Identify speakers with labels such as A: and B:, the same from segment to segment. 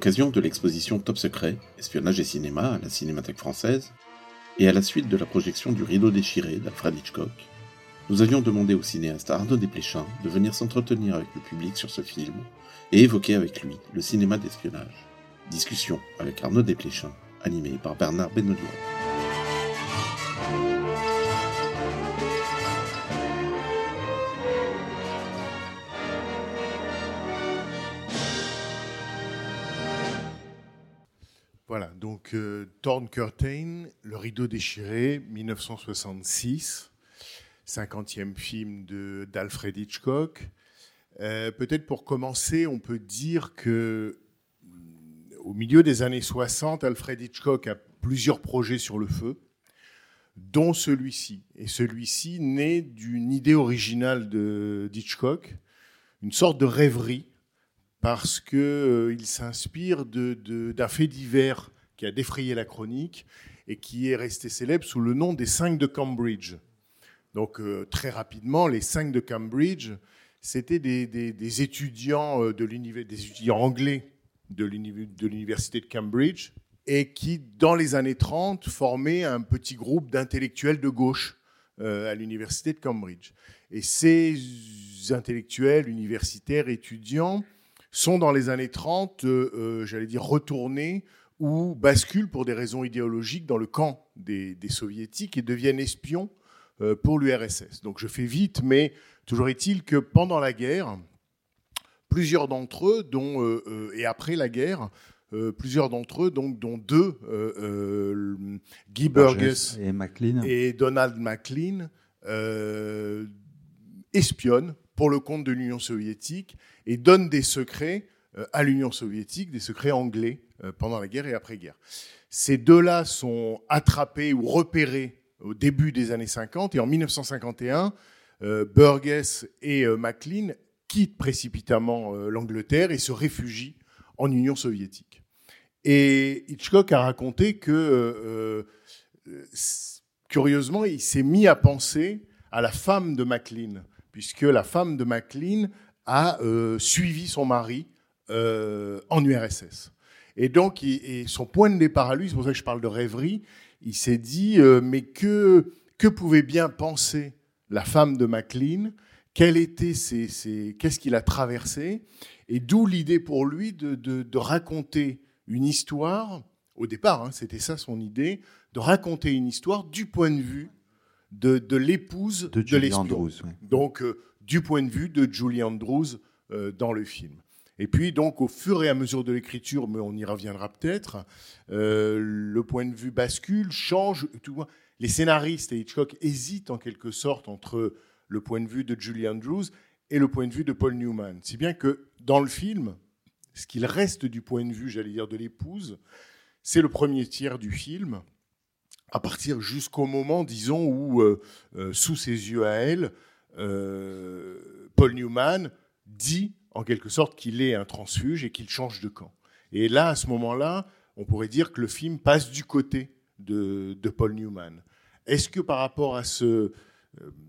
A: L'occasion de l'exposition Top Secret, Espionnage et Cinéma à la Cinémathèque française, et à la suite de la projection du Rideau déchiré d'Alfred Hitchcock, nous avions demandé au cinéaste Arnaud Desplechin de venir s'entretenir avec le public sur ce film et évoquer avec lui le cinéma d'espionnage. Discussion avec Arnaud Desplechin, animé par Bernard Benoliel.
B: Donc Torn Curtain, Le rideau déchiré, 1966, 50e film d'Alfred Hitchcock. Euh, Peut-être pour commencer, on peut dire que mm, au milieu des années 60, Alfred Hitchcock a plusieurs projets sur le feu, dont celui-ci. Et celui-ci naît d'une idée originale d'Hitchcock, une sorte de rêverie parce que euh, s'inspire d'un fait divers qui a défrayé la chronique et qui est resté célèbre sous le nom des cinq de Cambridge. Donc euh, très rapidement, les cinq de Cambridge, c'était des, étudiants euh, de des étudiants anglais de l'uni- de l'université de Cambridge et qui, dans les années 30, formaient un petit groupe d'intellectuels de gauche euh, à l'université de Cambridge. Et ces intellectuels, universitaires, étudiants, sont dans les années 30, euh, euh, j'allais dire, retournés ou basculent pour des raisons idéologiques dans le camp des, des soviétiques et deviennent espions euh, pour l'URSS. Donc je fais vite, mais toujours est-il que pendant la guerre, plusieurs d'entre eux, dont, euh, euh, et après la guerre, euh, plusieurs d'entre eux, donc, dont deux, euh, Guy Burgess
C: et McLean.
B: et Donald McLean espionnent pour le compte de l'Union soviétique et donnent des secrets à l'Union soviétique, des secrets anglais pendant la guerre et après-guerre. Ces deux-là sont attrapés ou repérés au début des années 50 et en 1951, euh, Burgess et euh, McLean quittent précipitamment euh, l'Angleterre et se réfugient en Union soviétique. Et Hitchcock a raconté que euh, euh, curieusement, il s'est mis à penser à la femme de McLean, puisque la femme de McLean a euh, suivi son mari euh, en URSS. Et donc, et son point de départ à lui, c'est pour ça que je parle de rêverie, il s'est dit, euh, mais que, que pouvait bien penser la femme de McLean? Quel était ses, ses- Qu'est-ce qu'il a traversé? Et d'où l'idée pour lui de, de- de raconter une histoire, au départ, hein, c'était ça son idée, de raconter une histoire du point de vue de, de l'épouse
C: de
B: de,
C: Julie
B: l'espion.
C: Andrews.
B: Donc, euh, du point de vue de Julie Andrews euh, dans le film. Et puis, donc, au fur et à mesure de l'écriture, mais on y reviendra peut-être, euh, le point de vue bascule, change. Vois, les scénaristes et Hitchcock hésitent en quelque sorte entre le point de vue de Julie Andrews et le point de vue de Paul Newman. Si bien que dans le film, ce qu'il reste du point de vue, j'allais dire, de l'épouse, c'est le premier tiers du film, à partir jusqu'au moment, disons, où, euh, euh, sous ses yeux à elle, Paul Newman dit en quelque sorte qu'il est un transfuge et qu'il change de camp. Et là, à ce moment-là, on pourrait dire que le film passe du côté de, Paul Newman. Est-ce que par rapport à euh,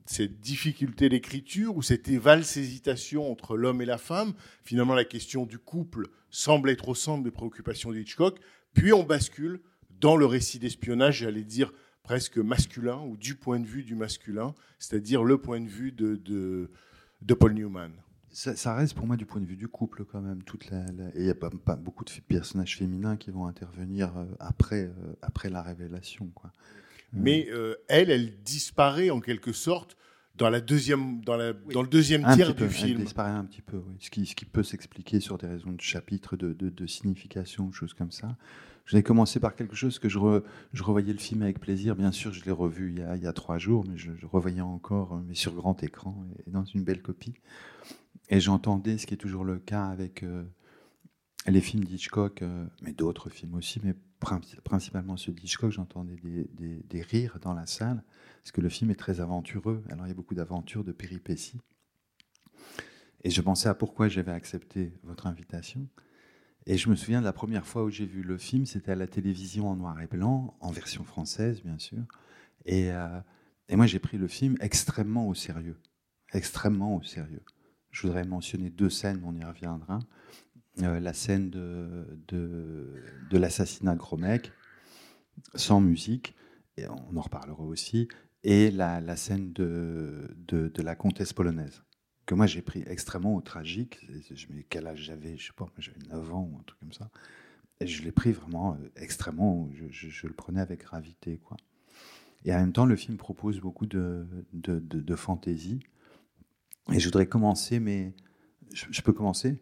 B: cette difficulté d'écriture ou cette valse hésitation entre l'homme et la femme, finalement la question du couple semble être au centre des préoccupations d'Hitchcock, puis on bascule dans le récit d'espionnage, j'allais dire presque masculin ou du point de vue du masculin, c'est-à-dire le point de vue de Paul Newman.
C: Ça, ça reste pour moi du point de vue du couple quand même. Toute la, la- Et il n'y a pas, pas beaucoup de personnages féminins qui vont intervenir euh, après, euh, après la révélation. Quoi.
B: Mais euh, elle, elle disparaît en quelque sorte dans, la deuxième, dans, la,
D: Oui.
B: dans le deuxième
C: Un
B: tiers
C: petit peu,
B: du
C: elle
B: film.
C: disparaît un petit peu, oui. ce, qui, ce qui peut s'expliquer sur des raisons de chapitre, de, de, de signification, choses comme ça. Je vais commencer par quelque chose que je, re- je revoyais le film avec plaisir. Bien sûr, je l'ai revu il y, a, il y a trois jours, mais je, je revoyais encore, mais sur grand écran et dans une belle copie. Et j'entendais, ce qui est toujours le cas avec euh, les films d'Hitchcock, euh, mais d'autres films aussi, mais prin- principalement ceux d'Hitchcock, j'entendais des, rires dans la salle, parce que le film est très aventureux. Alors il y a beaucoup d'aventures, de péripéties. Et je pensais à pourquoi j'avais accepté votre invitation. Et je me souviens de la première fois où j'ai vu le film, c'était à la télévision en noir et blanc, en version française, bien sûr. Et, euh, et moi, j'ai pris le film extrêmement au sérieux. Extrêmement au sérieux. Je voudrais mentionner deux scènes, on y reviendra. Euh, la scène de, l'assassinat de Gromek, sans musique, et on en reparlera aussi, et la, scène de, la comtesse polonaise que moi j'ai pris extrêmement au tragique. Je me quel âge j'avais, je sais pas, j'avais 9 ans ou un truc comme ça. Et je l'ai pris vraiment euh, extrêmement, je, le prenais avec gravité. Quoi. Et en même temps, le film propose beaucoup de fantaisie. Et je voudrais commencer, mais je, peux commencer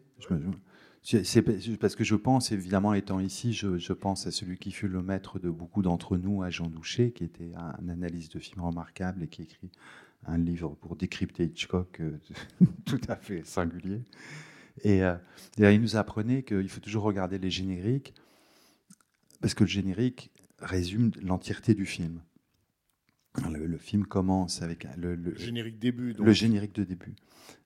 C: c'est parce que je pense, évidemment, étant ici, je, pense à celui qui fut le maître de beaucoup d'entre nous, à Jean Douché, qui était un, analyste de films remarquable et qui écrit un livre pour décrypter Hitchcock euh, tout à fait singulier. Et, euh, il nous apprenait qu'il faut toujours regarder les génériques, parce que le générique résume l'entièreté du film. Le, le film commence avec le, le-
B: Le générique début. donc.
C: le générique de début.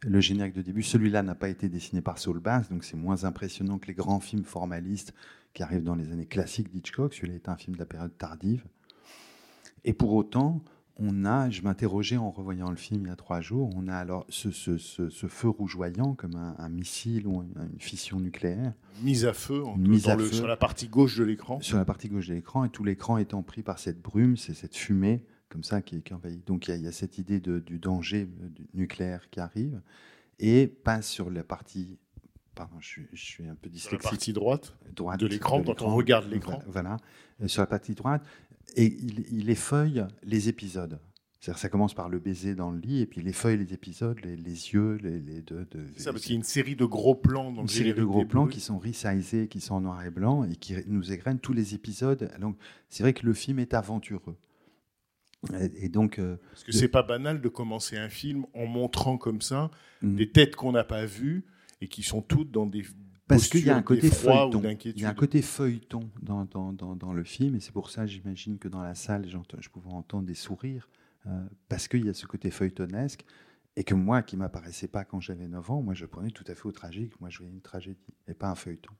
C: Le générique de début, celui-là n'a pas été dessiné par Saul Bass, donc c'est moins impressionnant que les grands films formalistes qui arrivent dans les années classiques d'Hitchcock. Celui-là est un film de la période tardive. Et pour autant, on a, je m'interrogeais en revoyant le film il y a trois jours, on a alors ce, ce- ce- ce feu rougeoyant comme un, un missile ou une, une fission nucléaire
B: Mise à feu, en-
C: Mise
B: dans
C: à
B: le-
C: feu.
B: sur la partie gauche de l'écran.
C: sur la partie gauche de l'écran et tout l'écran étant pris par cette brume, c'est cette fumée comme ça qui, qui envahit. Donc il y, a- il y a cette idée de- du danger euh, nucléaire qui arrive et passe sur la partie. Pardon, je suis, je suis un peu
B: Sur la
C: dyslexique.
B: partie droite.
C: droite
B: de l'écran, quand on regarde l'écran.
C: Voilà, euh, sur la partie droite. Et il, il effeuille les épisodes. C'est-à-dire ça commence par le baiser dans le lit, et puis il effeuille les épisodes, les, les yeux, les, les deux. De,
B: C'est ça, parce qu'il y a une série de gros plans dans
C: une série de gros plans qui sont resizés, qui sont en noir et blanc, et qui nous égrènent tous les épisodes. Donc c'est vrai que le film est aventureux. Et, donc, euh,
B: Parce que c'est pas banal de commencer un film en montrant comme ça
C: mm,
B: des têtes qu'on n'a pas vues et qui sont toutes dans des
C: Parce qu'il y a un côté feuilleton.
B: d'inquiétude.
C: Il y a un côté feuilleton dans, dans, dans, dans le film, et c'est pour ça, j'imagine que dans la salle, je pouvais entendre des sourires, euh, parce qu'il y a ce côté feuilletonesque, et que moi, qui m'apparaissait pas quand j'avais 9 ans, moi, je prenais tout à fait au tragique. Moi, je voyais une tragédie, et pas un feuilleton.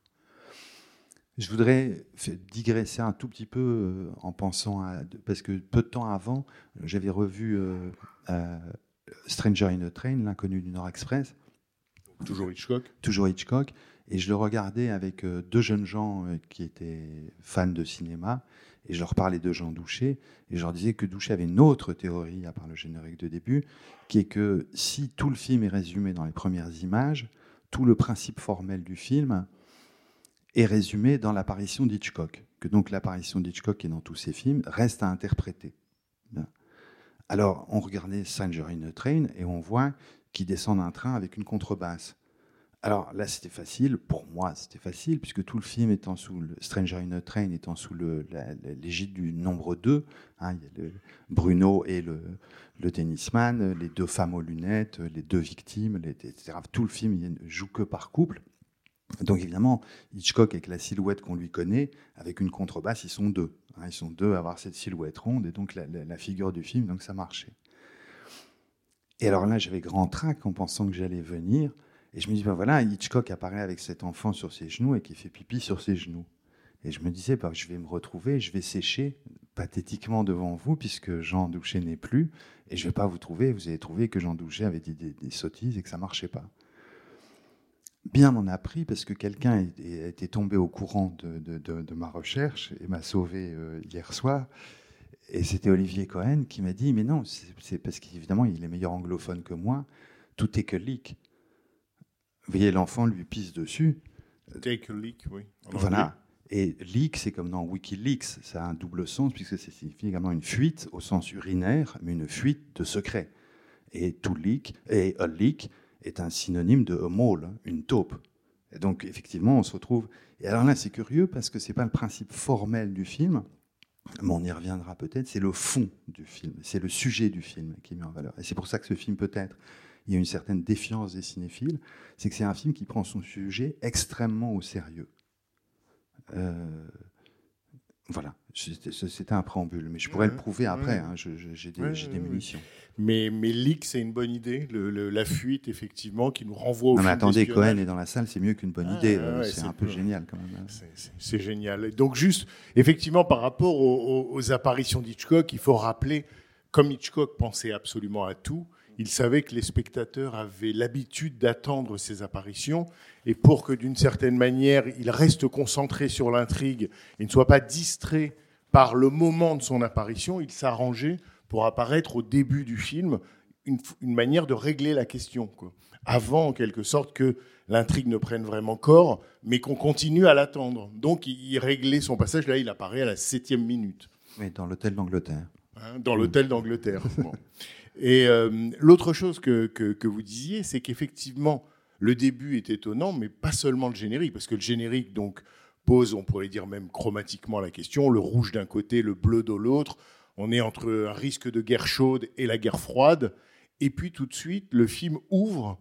C: Je voudrais digresser un tout petit peu euh, en pensant à. Parce que peu de temps avant, j'avais revu euh, euh, Stranger in a Train, L'inconnu du Nord Express,
B: Toujours Hitchcock.
C: toujours Hitchcock, et je le regardais avec deux jeunes gens qui étaient fans de cinéma, et je leur parlais de Jean Douché, et je leur disais que Douché avait une autre théorie, à part le générique de début, qui est que si tout le film est résumé dans les premières images, tout le principe formel du film est résumé dans l'apparition d'Hitchcock, que donc l'apparition d'Hitchcock qui est dans tous ses films reste à interpréter. Alors, on regardait Stranger in a Train, et on voit qu'il descend d'un train avec une contrebasse. Alors là, c'était facile. Pour moi, c'était facile, puisque tout le film étant sous Stranger in a Train étant sous l'égide du nombre 2. il y a le- Bruno et le, le tennisman, les deux femmes aux lunettes, les deux victimes, etc. Tout le film il joue que par couple. Donc évidemment, Hitchcock, avec la silhouette qu'on lui connaît, avec une contrebasse, ils sont deux. hein. ils sont deux à avoir cette silhouette ronde, et donc la, figure du film, donc ça marchait. Et alors là, j'avais grand trac en pensant que j'allais venir. Et je me dis, ben voilà, Hitchcock apparaît avec cet enfant sur ses genoux et qui fait pipi sur ses genoux. Et je me disais, ben, je vais me retrouver, je vais sécher pathétiquement devant vous, puisque Jean Douché n'est plus, et je ne vais pas vous trouver. Vous allez trouver que Jean Douché avait dit des, des sottises et que ça ne marchait pas. Bien m'en a pris, parce que quelqu'un était tombé au courant de, de- de- de ma recherche et m'a sauvé euh, hier soir. Et c'était Olivier Cohen qui m'a dit, mais non, c'est c'est parce qu'évidemment, il est meilleur anglophone que moi, tout est que leak. Vous voyez, l'enfant lui pisse dessus.
B: Take a leak, oui.
C: Voilà. Et leak, c'est comme dans Wikileaks, ça a un double sens, puisque ça signifie également une fuite au sens urinaire, mais une fuite de secret. Et to leak, et a leak est un synonyme de mole, une taupe. Et donc effectivement, on se retrouve. Et alors là, c'est curieux parce que c'est pas le principe formel du film, mais on y reviendra peut-être. C'est le fond du film, c'est le sujet du film qui est mis en valeur. Et c'est pour ça que ce film peut-être il y a une certaine défiance des cinéphiles, c'est que c'est un film qui prend son sujet extrêmement au sérieux. Euh, voilà, c'était un préambule, mais je pourrais le prouver après.
B: ouais.
C: hein, J'ai des, munitions.
B: Mais, mais leak, c'est une bonne idée. Le- le- la fuite, effectivement, qui nous renvoie au
C: Non mais attendez. Cohen est dans la salle, c'est mieux qu'une bonne
B: Ah,
C: idée.
B: ouais,
C: euh, c'est un peu génial quand même. hein.
B: C'est- génial. Et donc juste, effectivement, par rapport aux- aux apparitions d'Hitchcock, il faut rappeler, comme Hitchcock pensait absolument à tout, il savait que les spectateurs avaient l'habitude d'attendre ces apparitions, et pour que d'une certaine manière, il reste concentré sur l'intrigue et ne soit pas distrait par le moment de son apparition, il s'arrangeait pour apparaître au début du film, une, manière de régler la question, quoi. avant en quelque sorte que l'intrigue ne prenne vraiment corps, mais qu'on continue à l'attendre. Donc il, il réglait son passage, là il apparaît à la septième minute,
C: Mais dans l'hôtel d'Angleterre.
B: hein, dans l'hôtel d'Angleterre. Bon. Et euh, l'autre chose que, que, vous disiez, c'est qu'effectivement, le début est étonnant, mais pas seulement le générique, parce que le générique donc pose, on pourrait dire même chromatiquement la question, le rouge d'un côté, le bleu de l'autre. On est entre un risque de guerre chaude et la guerre froide. Et puis tout de suite, le film ouvre.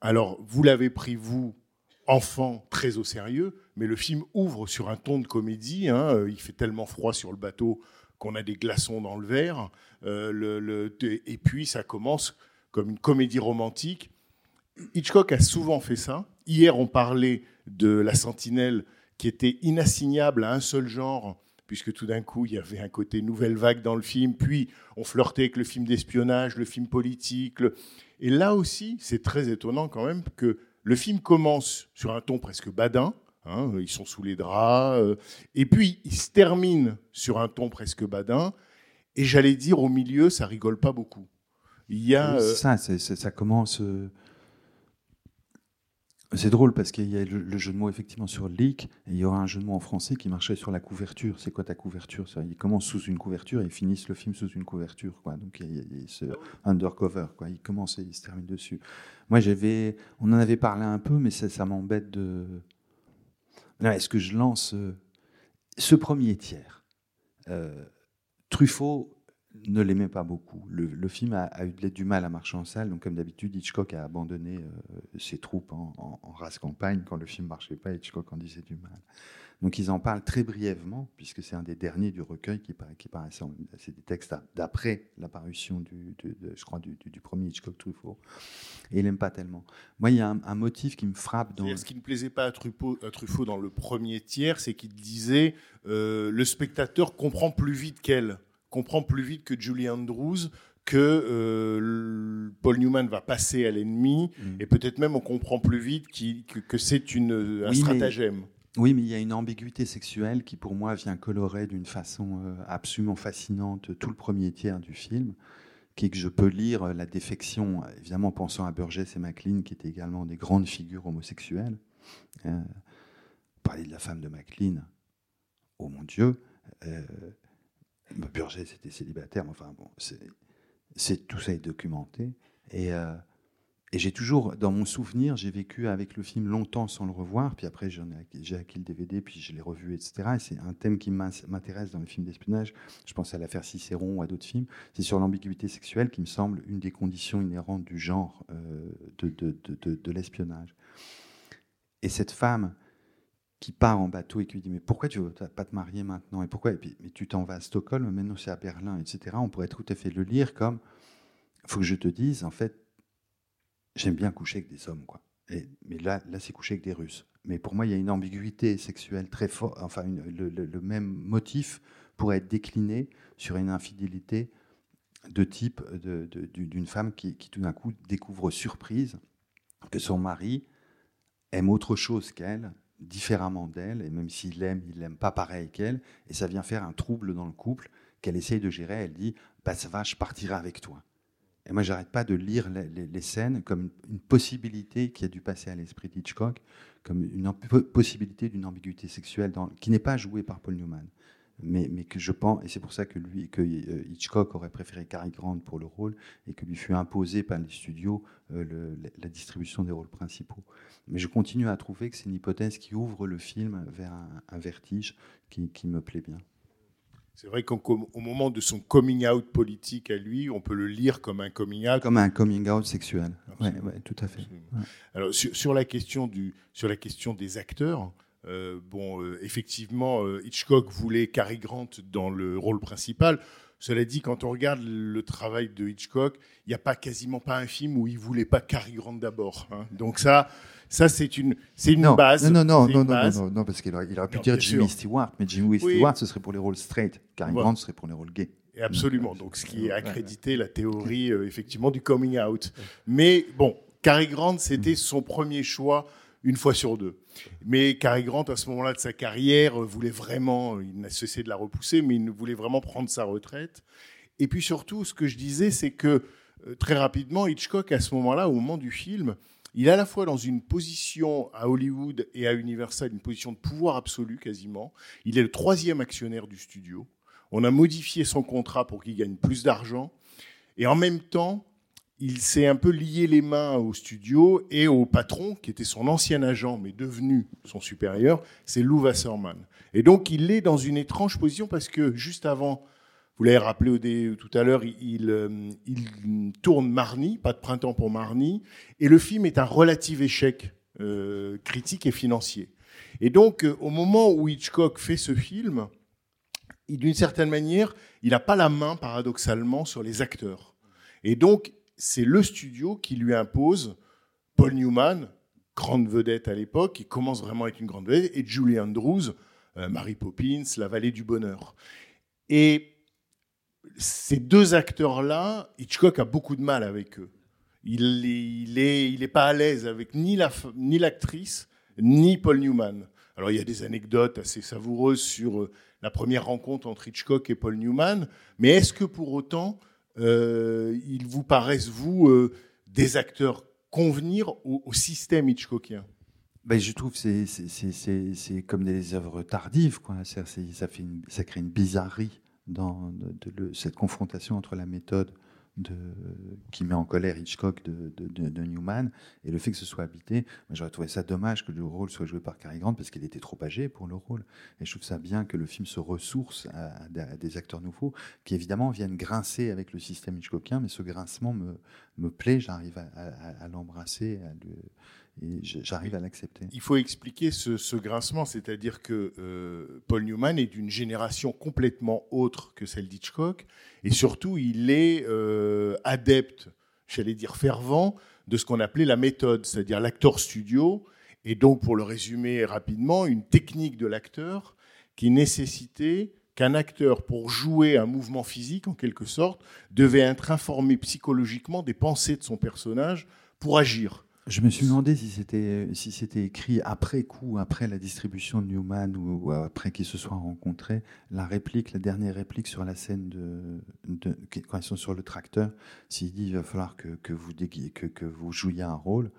B: Alors, vous l'avez pris, vous, enfant, très au sérieux, mais le film ouvre sur un ton de comédie. hein. Euh, Il fait tellement froid sur le bateau qu'on a des glaçons dans le verre. Euh, et puis, ça commence comme une comédie romantique. Hitchcock a souvent fait ça. Hier, on parlait de La Sentinelle, qui était inassignable à un seul genre, puisque tout d'un coup, il y avait un côté nouvelle vague dans le film. Puis, on flirtait avec le film d'espionnage, le film politique. Et là aussi, c'est très étonnant quand même que le film commence sur un ton presque badin. hein, ils sont sous les draps. euh, et puis, il se termine sur un ton presque badin. Et j'allais dire, au milieu, ça rigole pas beaucoup. Il y a. Euh,
C: ça, ça commence. euh, C'est drôle parce qu'il y a le, le jeu de mots effectivement sur leak, et il y aura un jeu de mots en français qui marchait sur la couverture. C'est quoi ta couverture? Ça Ils commencent sous une couverture et ils finissent le film sous une couverture. Quoi. Donc il y a, il y a ce undercover. Quoi. Ils commencent et ils se terminent dessus. Moi, j'avais, on en avait parlé un peu, mais ça, ça m'embête de. Est-ce que je lance euh, ce premier tiers euh, Truffaut ne l'aimait pas beaucoup. Le, film a, eu du mal à marcher en salle, donc comme d'habitude, Hitchcock a abandonné euh, ses troupes en, en- en race campagne. Quand le film marchait pas, Hitchcock en disait du mal. Donc ils en parlent très brièvement, puisque c'est un des derniers du recueil qui, qui paraissait. C'est des textes d'après la parution du, du- de- je crois, du, du- du premier Hitchcock Truffaut. Et il n'aime pas tellement. Moi, il y a un, un motif qui me frappe dans.
B: Ce qui ne plaisait pas à Truffaut, à Truffaut dans le premier tiers, c'est qu'il disait euh, le spectateur comprend plus vite qu'elle, comprend plus vite que Julie Andrews, que euh, Paul Newman va passer à l'ennemi,
C: Mm.
B: et peut-être même on comprend plus vite que, que c'est une, un
C: Oui,
B: stratagème.
C: Oui, mais il y a une ambiguïté sexuelle qui, pour moi, vient colorer d'une façon euh, absolument fascinante tout le premier tiers du film, qui est que je peux lire euh, la défection, évidemment pensant à Burgess et Maclean, qui étaient également des grandes figures homosexuelles. Euh, parler de la femme de Maclean, oh mon Dieu, euh, Burgess était célibataire, mais enfin bon, c'est- tout ça est documenté. Et, euh, et j'ai toujours, dans mon souvenir, j'ai vécu avec le film longtemps sans le revoir, puis après j'ai acquis le DVD, puis je l'ai revu, etc. Et c'est un thème qui m'in- m'intéresse dans les films d'espionnage. Je pense à l'affaire Cicéron ou à d'autres films. C'est sur l'ambiguïté sexuelle qui me semble une des conditions inhérentes du genre euh, de, de, de, de- de l'espionnage. Et cette femme qui part en bateau et qui lui dit mais pourquoi tu veux pas te marier maintenant? Et pourquoi? Et puis mais tu t'en vas à Stockholm maintenant c'est à Berlin etc on pourrait tout à fait le lire comme faut que je te dise en fait j'aime bien coucher avec des hommes quoi mais là là c'est coucher avec des Russes mais pour moi il y a une ambiguïté sexuelle très forte enfin le, même motif pourrait être décliné sur une infidélité de type d'une femme qui, qui tout d'un coup découvre surprise que son mari aime autre chose qu'elle, différemment d'elle, et même s'il l'aime, il l'aime pas pareil qu'elle, et ça vient faire un trouble dans le couple qu'elle essaye de gérer. Elle dit bah, ça va, je partirai avec toi. Et moi, j'arrête pas de lire les, scènes comme une possibilité qui a dû passer à l'esprit d'Hitchcock, comme une possibilité d'une ambiguïté sexuelle qui n'est pas jouée par Paul Newman. mais, que je pense, et c'est pour ça que, lui, que euh, Hitchcock aurait préféré Cary Grant pour le rôle, et que lui fut imposé par les studios euh, la- distribution des rôles principaux. Mais je continue à trouver que c'est une hypothèse qui ouvre le film vers un, vertige qui me plaît bien.
B: C'est vrai qu'au au moment de son coming out politique à lui, on peut le lire comme un coming out.
C: Comme un coming out sexuel.
B: Absolument.
C: ouais, tout à fait. Ouais.
B: Alors sur, sur la question du sur la question des acteurs, euh, bon euh, effectivement euh, Hitchcock voulait Cary Grant dans le rôle principal. Cela dit, quand on regarde le travail de Hitchcock, il n'y a pas quasiment pas un film où il voulait pas Cary Grant d'abord. hein. Donc ça, ça c'est une c'est une
C: non,
B: base.
C: non, non, non, non, non,
B: base.
C: non, non, parce qu'il aurait, il aurait pu dire Jimmy
B: sûr.
C: Stewart, mais Jimmy
B: Oui.
C: Stewart, ce serait pour les rôles straight. Cary
B: Voilà.
C: Grant, ce serait pour les rôles gays.
B: Et absolument. Donc, ce qui est accrédité la théorie, euh, effectivement, du coming out. Mais bon, Cary Grant, c'était son premier choix une fois sur deux. Mais Cary Grant, à ce moment-là de sa carrière, euh, voulait vraiment, il n'a cessé de la repousser, mais il voulait vraiment prendre sa retraite. Et puis surtout, ce que je disais, c'est que euh, très rapidement, Hitchcock, à ce moment-là, au moment du film, il est à la fois dans une position à Hollywood et à Universal, une position de pouvoir absolu quasiment. Il est le troisième actionnaire du studio. On a modifié son contrat pour qu'il gagne plus d'argent. Et en même temps, il s'est un peu lié les mains au studio et au patron, qui était son ancien agent, mais devenu son supérieur, c'est Lou Wasserman. Et donc, il est dans une étrange position parce que juste avant, vous l'avez rappelé tout à l'heure, il, euh, tourne Marnie, pas de printemps pour Marnie, et le film est un relatif échec euh, critique et financier. Et donc, euh, au moment où Hitchcock fait ce film, il- d'une certaine manière, il n'a pas la main, paradoxalement, sur les acteurs. Et donc, c'est le studio qui lui impose Paul Newman, grande vedette à l'époque, qui commence vraiment à être une grande vedette, et Julie Andrews, euh, Mary Poppins, La Vallée du Bonheur. Et ces deux acteurs-là, Hitchcock a beaucoup de mal avec eux. Il est, il est, il pas à l'aise avec ni la, f- ni l'actrice, ni Paul Newman. Alors il y a des anecdotes assez savoureuses sur euh, la première rencontre entre Hitchcock et Paul Newman, mais est-ce que pour autant euh, ils vous paraissent vous euh, des acteurs convenir au, système Hitchcockien?
C: Ben, je trouve c'est- c'est- comme des œuvres tardives. Quoi. Fait ça crée une bizarrerie dans cette confrontation entre la méthode de, qui met en colère Hitchcock de, Newman et le fait que ce soit habité. J'aurais trouvé ça dommage que le rôle soit joué par Cary Grant parce qu'il était trop âgé pour le rôle. Et je trouve ça bien que le film se ressource à, des- acteurs nouveaux qui évidemment viennent grincer avec le système Hitchcockien, mais ce grincement me, plaît, j'arrive à, l'embrasser j'arrive à l'accepter.
B: Il faut expliquer ce, ce grincement, c'est-à-dire que euh, Paul Newman est d'une génération complètement autre que celle d'Hitchcock, et surtout il est euh, adepte, j'allais dire fervent, de ce qu'on appelait la méthode, c'est-à-dire l'acteur studio, et donc pour le résumer rapidement, une technique de l'acteur qui nécessitait qu'un acteur, pour jouer un mouvement physique en quelque sorte, devait être informé psychologiquement des pensées de son personnage pour agir.
C: Je me suis demandé si c'était si c'était écrit après coup, après la distribution de Newman ou, ou après qu'ils se soient rencontrés, la réplique, la dernière réplique sur la scène de, de- quand ils sont sur le tracteur, s'il dit il va falloir que, que vous que, que vous jouiez un rôle.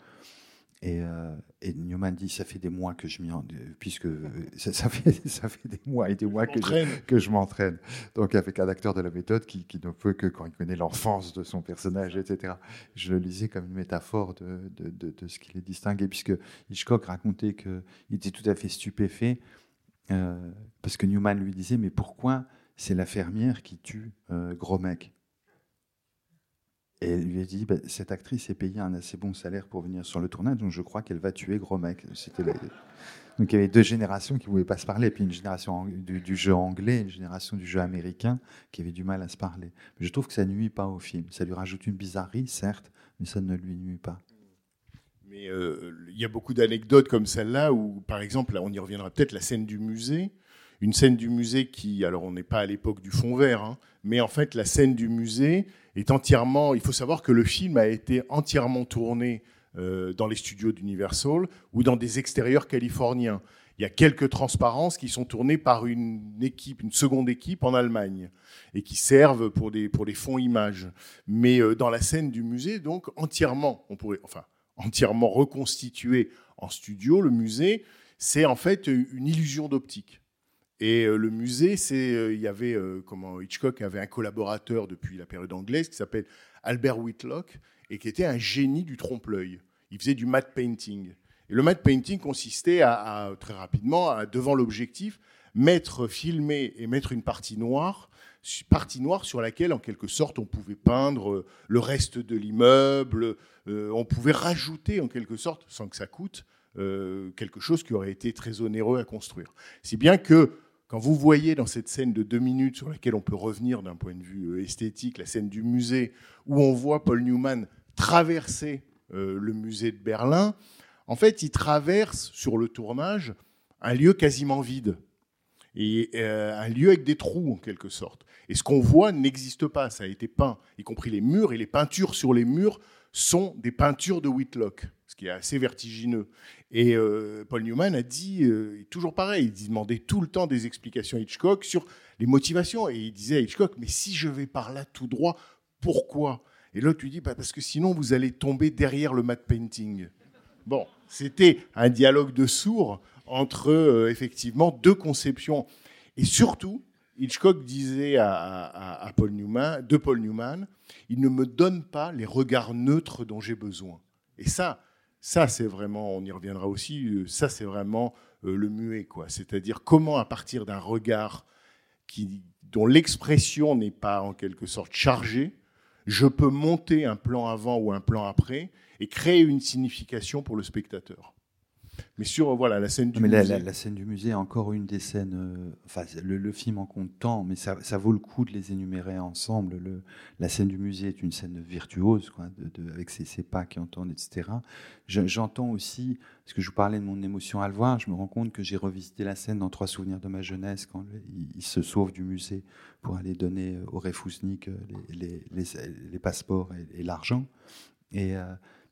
C: Et, euh, et Newman dit ça fait des mois que je m'y en- puisque euh, ça, ça fait ça fait des mois et des mois que je,
B: Entraîne.
C: que je m'entraîne. Donc avec un acteur de la méthode qui, qui ne peut que quand il connaît l'enfance de son personnage, etc. Je le lisais comme une métaphore de, de, de- de ce qui les distinguait, puisque Hitchcock racontait qu'il était tout à fait stupéfait, euh, parce que Newman lui disait, mais pourquoi c'est la fermière qui tue euh, Gros Mec et il lui a dit, bah, cette actrice est payée un assez bon salaire pour venir sur le tournage, donc je crois qu'elle va tuer Gros Mec. Donc il y avait deux générations qui ne pouvaient pas se parler, puis une génération du, jeu anglais, une génération du jeu américain qui avait du mal à se parler. Je trouve que ça nuit pas au film. Ça lui rajoute une bizarrerie, certes, mais ça ne lui nuit pas.
B: Mais euh, il y a beaucoup d'anecdotes comme celle-là où, par exemple, là, on y reviendra peut-être, la scène du musée. Une scène du musée qui, alors on n'est pas à l'époque du fond vert, hein, mais en fait, la scène du musée est entièrement. Il faut savoir que le film a été entièrement tourné euh, dans les studios d'Universal ou dans des extérieurs californiens. Il y a quelques transparences qui sont tournées par une équipe, une seconde équipe en Allemagne, et qui servent pour des, pour des fonds images. Mais euh, dans la scène du musée, donc entièrement, on pourrait, enfin, entièrement reconstitué en studio, le musée, c'est en fait une illusion d'optique. Et euh, le musée, c'est euh, il y avait euh, comment Hitchcock avait un collaborateur depuis la période anglaise qui s'appelle Albert Whitlock et qui était un génie du trompe-l'œil. Il faisait du matte painting. Et le matte painting consistait à, très rapidement, à, devant l'objectif, mettre, filmer et mettre une partie noire, partie noire sur laquelle, en quelque sorte, on pouvait peindre le reste de l'immeuble. on pouvait rajouter, en quelque sorte, sans que ça coûte, quelque chose qui aurait été très onéreux à construire. Si bien que quand vous voyez dans cette scène de deux minutes sur laquelle on peut revenir d'un point de vue euh, esthétique, la scène du musée, où on voit Paul Newman traverser euh, le musée de Berlin, en fait, il traverse sur le tournage un lieu quasiment vide. Et euh, un lieu avec des trous, en quelque sorte. Et ce qu'on voit n'existe pas, ça a été peint, y compris les murs, et les peintures sur les murs sont des peintures de Whitlock, qui est assez vertigineux. Et euh, Paul Newman a dit, euh, toujours pareil, il demandait tout le temps des explications à Hitchcock sur les motivations. Et il disait à Hitchcock, mais si je vais par là tout droit, pourquoi? Et l'autre lui dit, bah, parce que sinon vous allez tomber derrière le matte painting. Bon, c'était un dialogue de sourds entre euh, effectivement deux conceptions. Et surtout, Hitchcock disait à- à Paul Newman, de Paul Newman, il ne me donne pas les regards neutres dont j'ai besoin. Et ça, ça c'est vraiment, on y reviendra aussi, euh, ça c'est vraiment euh, le muet, quoi. C'est-à-dire comment à partir d'un regard dont l'expression n'est pas en quelque sorte chargée, je peux monter un plan avant ou un plan après et créer une signification pour le spectateur. Mais sur voilà la scène du
C: mais
B: musée,
C: la- la scène du musée est encore une des scènes. euh, enfin, le, le film en compte tant, mais ça, ça vaut le coup de les énumérer ensemble. Le- la scène du musée est une scène virtuose, quoi, de, de- avec ses, ses pas qui entendent, etc. Je- J'entends aussi, parce que je vous parlais de mon émotion à le voir, je me rends compte que j'ai revisité la scène dans Trois souvenirs de ma jeunesse, quand le- il, il se sauve du musée pour aller donner au Refousnik euh, les, les, les- les passeports et, et l'argent. Et, euh,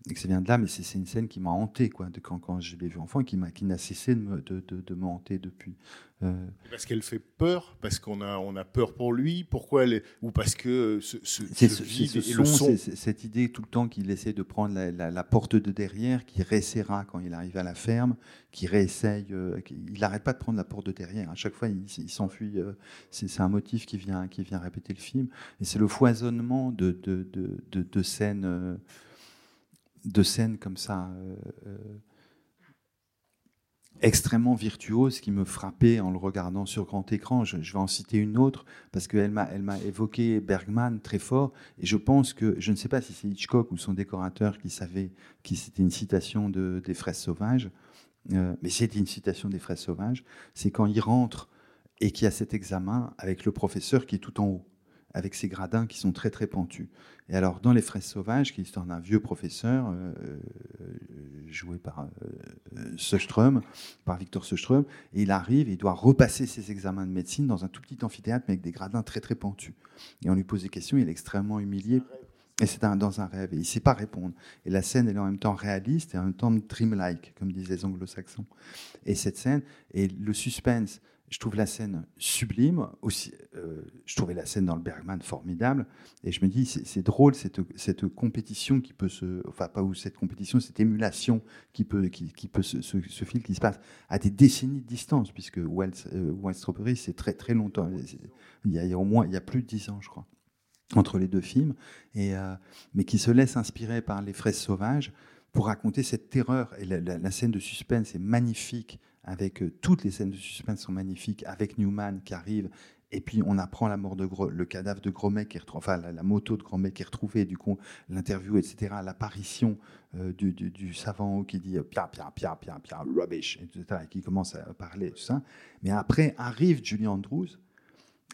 C: et que ça vient de là, mais c'est une scène qui m'a hanté quoi, de quand, quand je l'ai vu enfant et qui m'a- qui n'a cessé de me, de, de- de me hanter depuis. Euh,
B: parce qu'elle fait peur, parce qu'on a on a peur pour lui, pourquoi elle est- ou parce que ce, ce, ce
C: ce,
B: le
C: son, cette idée tout le temps qu'il essaie de prendre la, la- la porte de derrière, qui resserra quand il arrive à la ferme, qui réessaye. euh, il n'arrête pas de prendre la porte de derrière. À chaque fois, il, il s'enfuit. euh, c'est c'est un motif qui vient, qui vient répéter le film. Et c'est le foisonnement de, de, de, de- de scènes, euh, de scènes comme ça. euh, euh, extrêmement virtuose qui me frappait en le regardant sur grand écran. Je, je vais en citer une autre parce qu'elle m'a, elle m'a évoqué Bergman très fort et je pense que, je ne sais pas si c'est Hitchcock ou son décorateur qui savait que c'était une citation de, des fraises sauvages, euh, mais c'était une citation des fraises sauvages, c'est quand il rentre et qu'il y a cet examen avec le professeur qui est tout en haut avec ses gradins qui sont très très pentus. Et alors dans Les fraises sauvages, qui est l'histoire d'un vieux professeur euh, euh, joué par euh, euh, par Victor Söström, et il arrive et il doit repasser ses examens de médecine dans un tout petit amphithéâtre mais avec des gradins très très pentus. Et on lui pose des questions, il est extrêmement humilié. Et c'est dans un rêve, et il ne sait pas répondre. Et la scène, elle est en même temps réaliste et en même temps dreamlike, comme disent les anglo-saxons. Et cette scène, et le suspense, je trouve la scène sublime. Aussi, euh, je trouvais la scène dans le Bergman formidable. Et je me dis, c'est drôle cette, cette compétition qui peut se, enfin pas ou cette compétition, cette émulation qui peut, qui, peut se, se, se fil qui se passe à des décennies de distance, puisque euh, Wild Strawberry, c'est très très longtemps. Il y, a, au moins, il y a plus de dix ans, je crois, entre les deux films, et euh, mais qui se laisse inspirer par les fraises sauvages pour raconter cette terreur. Et la scène de suspense est magnifique avec euh, toutes les scènes de suspense sont magnifiques avec Newman qui arrive et puis on apprend la mort de Gro- le cadavre de Gromet qui est retrouvé, enfin la, moto de Gromet qui est retrouvée, du coup l'interview, etc. L'apparition euh, du, du- du savant qui dit euh, pia pia pia pia pia rubbish, etc. et qui commence à parler tout ça. Mais après arrive Julie Andrews.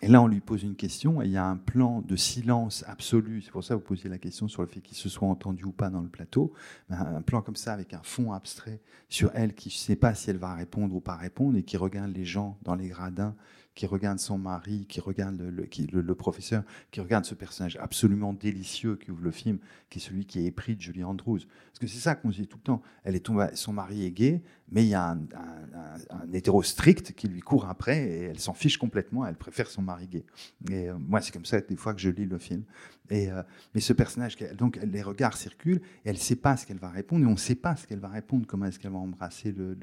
C: Et là, on lui pose une question et il y a un plan de silence absolu. C'est pour ça que vous posiez la question sur le fait qu'il se soit entendu ou pas dans le plateau. Ben, Un plan comme ça avec un fond abstrait sur elle qui ne sait pas si elle va répondre ou pas répondre et qui regarde les gens dans les gradins, qui regarde son mari, qui regarde le, professeur, qui regarde ce personnage absolument délicieux qui ouvre le film, qui est celui qui est épris de Julie Andrews. Parce que c'est ça qu'on se dit tout le temps. Elle est tombée, son mari est gay, mais il y a un, un- hétéro strict qui lui court après et elle s'en fiche complètement. Elle préfère son mari gay. Et euh, moi, c'est comme ça des fois que je lis le film. Et, euh, mais ce personnage, donc les regards circulent et elle ne sait pas ce qu'elle va répondre et on ne sait pas ce qu'elle va répondre, comment est-ce qu'elle va embrasser le,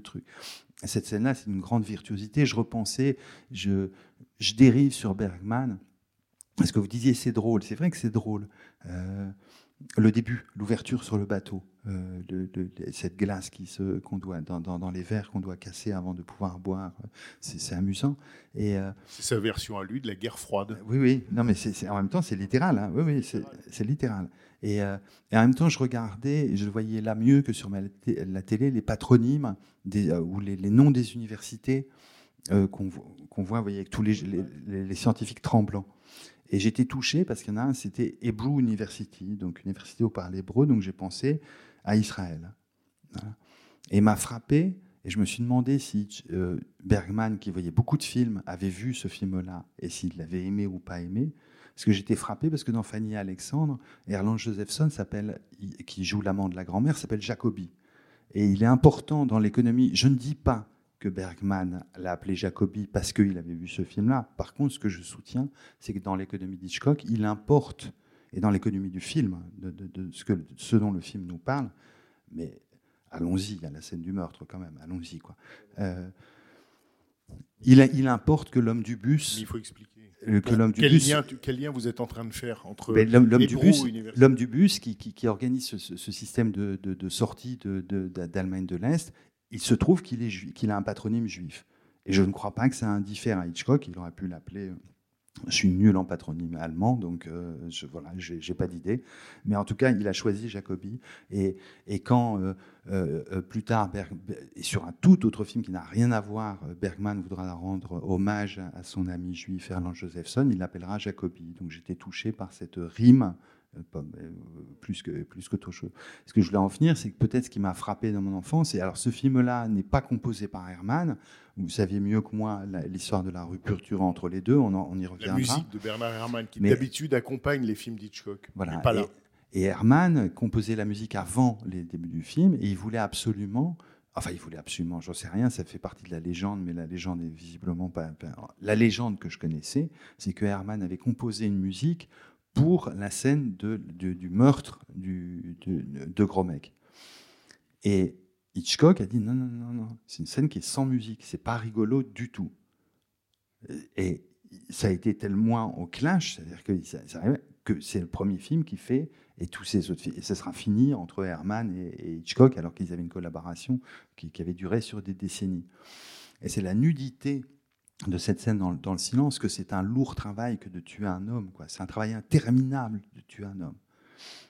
C: truc. cette scène-là, c'est une grande virtuosité. Je repensais, je, je dérive sur Bergman. Parce que vous disiez c'est drôle, c'est vrai que c'est drôle. Euh, le début, l'ouverture sur le bateau, euh, cette glace qui se, qu'on doit dans, dans- dans les verres qu'on doit casser avant de pouvoir boire, c'est, amusant. Et euh,
B: C'est sa version à lui de la guerre froide.
C: oui, oui, non, mais c'est, en même temps, c'est littéral. hein. Oui, oui, c'est, littéral. Et, euh, et en même temps, je regardais, je voyais là mieux que sur ma, la télé, les patronymes des, euh, ou les, les noms des universités qu'on, vo- qu'on voit, vous voyez, avec tous les, les- les- les scientifiques tremblants. Et j'étais touché parce qu'il y en a un, c'était Hebrew University, donc université où parle hébreu, donc j'ai pensé à Israël. Voilà. Et m'a frappé, et je me suis demandé si euh, Bergman, qui voyait beaucoup de films, avait vu ce film-là, et s'il l'avait aimé ou pas aimé. Parce que j'étais frappé, parce que dans Fanny et Alexandre, Erland Josephson, s'appelle, qui joue l'amant de la grand-mère, s'appelle Jacobi. Et il est important dans l'économie. Je ne dis pas que Bergman l'a appelé Jacobi parce qu'il avait vu ce film-là. Par contre, ce que je soutiens, c'est que dans l'économie d'Hitchcock, il importe, et dans l'économie du film, de, de- de ce, que, ce dont le film nous parle, mais allons-y, il y a la scène du meurtre quand même, allons-y. quoi. Euh, il, importe que l'homme du bus,
B: il faut expliquer.
C: euh, que l'homme du
B: Quel
C: bus,
B: lien, tu- quel lien vous êtes en train de faire entre
C: ben, l'homme du bus,
B: University
C: l'homme du bus qui, qui- qui organise ce, ce- ce système de, de- de sortie de- d'Allemagne de, l'Est, il se trouve qu'il a un patronyme juif. Et je ne crois pas que ça indiffère à Hitchcock. Il aurait pu l'appeler. euh, Je suis nul en patronyme allemand, donc euh, je, voilà, j'ai pas d'idée. Mais en tout cas, il a choisi Jacobi. Et, et quand euh, plus tard, et sur un tout autre film qui n'a rien à voir, Bergman voudra rendre hommage à son ami juif Erland Josephson, il l'appellera Jacobi. Donc j'étais touché par cette rime, pas- euh, plus que plus chose. Ce que je voulais en venir, c'est que peut-être ce qui m'a frappé dans mon enfance, et alors ce film-là n'est pas composé par Herman. Vous saviez mieux que moi la- l'histoire de la rupture entre les deux. On, en- on y
B: La
C: reviendra.
B: musique de Bernard Herrmann, qui d'habitude accompagne les films d'Hitchcock.
C: Voilà.
B: pas là.
C: Et, et Herman composait la musique avant les débuts du film et il voulait absolument, enfin il voulait absolument, j'en sais rien, ça fait partie de la légende, mais la légende est visiblement pas- la légende que je connaissais, c'est que Herman avait composé une musique pour la scène de, du meurtre du, de, de Gromek. Et Hitchcock a dit non, non, non, non, c'est une scène qui est sans musique, c'est pas rigolo du tout. Et ça a été tellement au clash, c'est-à-dire que, que c'est le premier film qui fait, et tous ces autres films, et ça sera fini entre Herman et, Hitchcock, alors qu'ils avaient une collaboration qui avait duré sur des décennies. Et c'est la nudité de cette scène dans, le- silence que c'est un lourd travail que de tuer un homme. quoi. C'est un travail interminable de tuer un homme.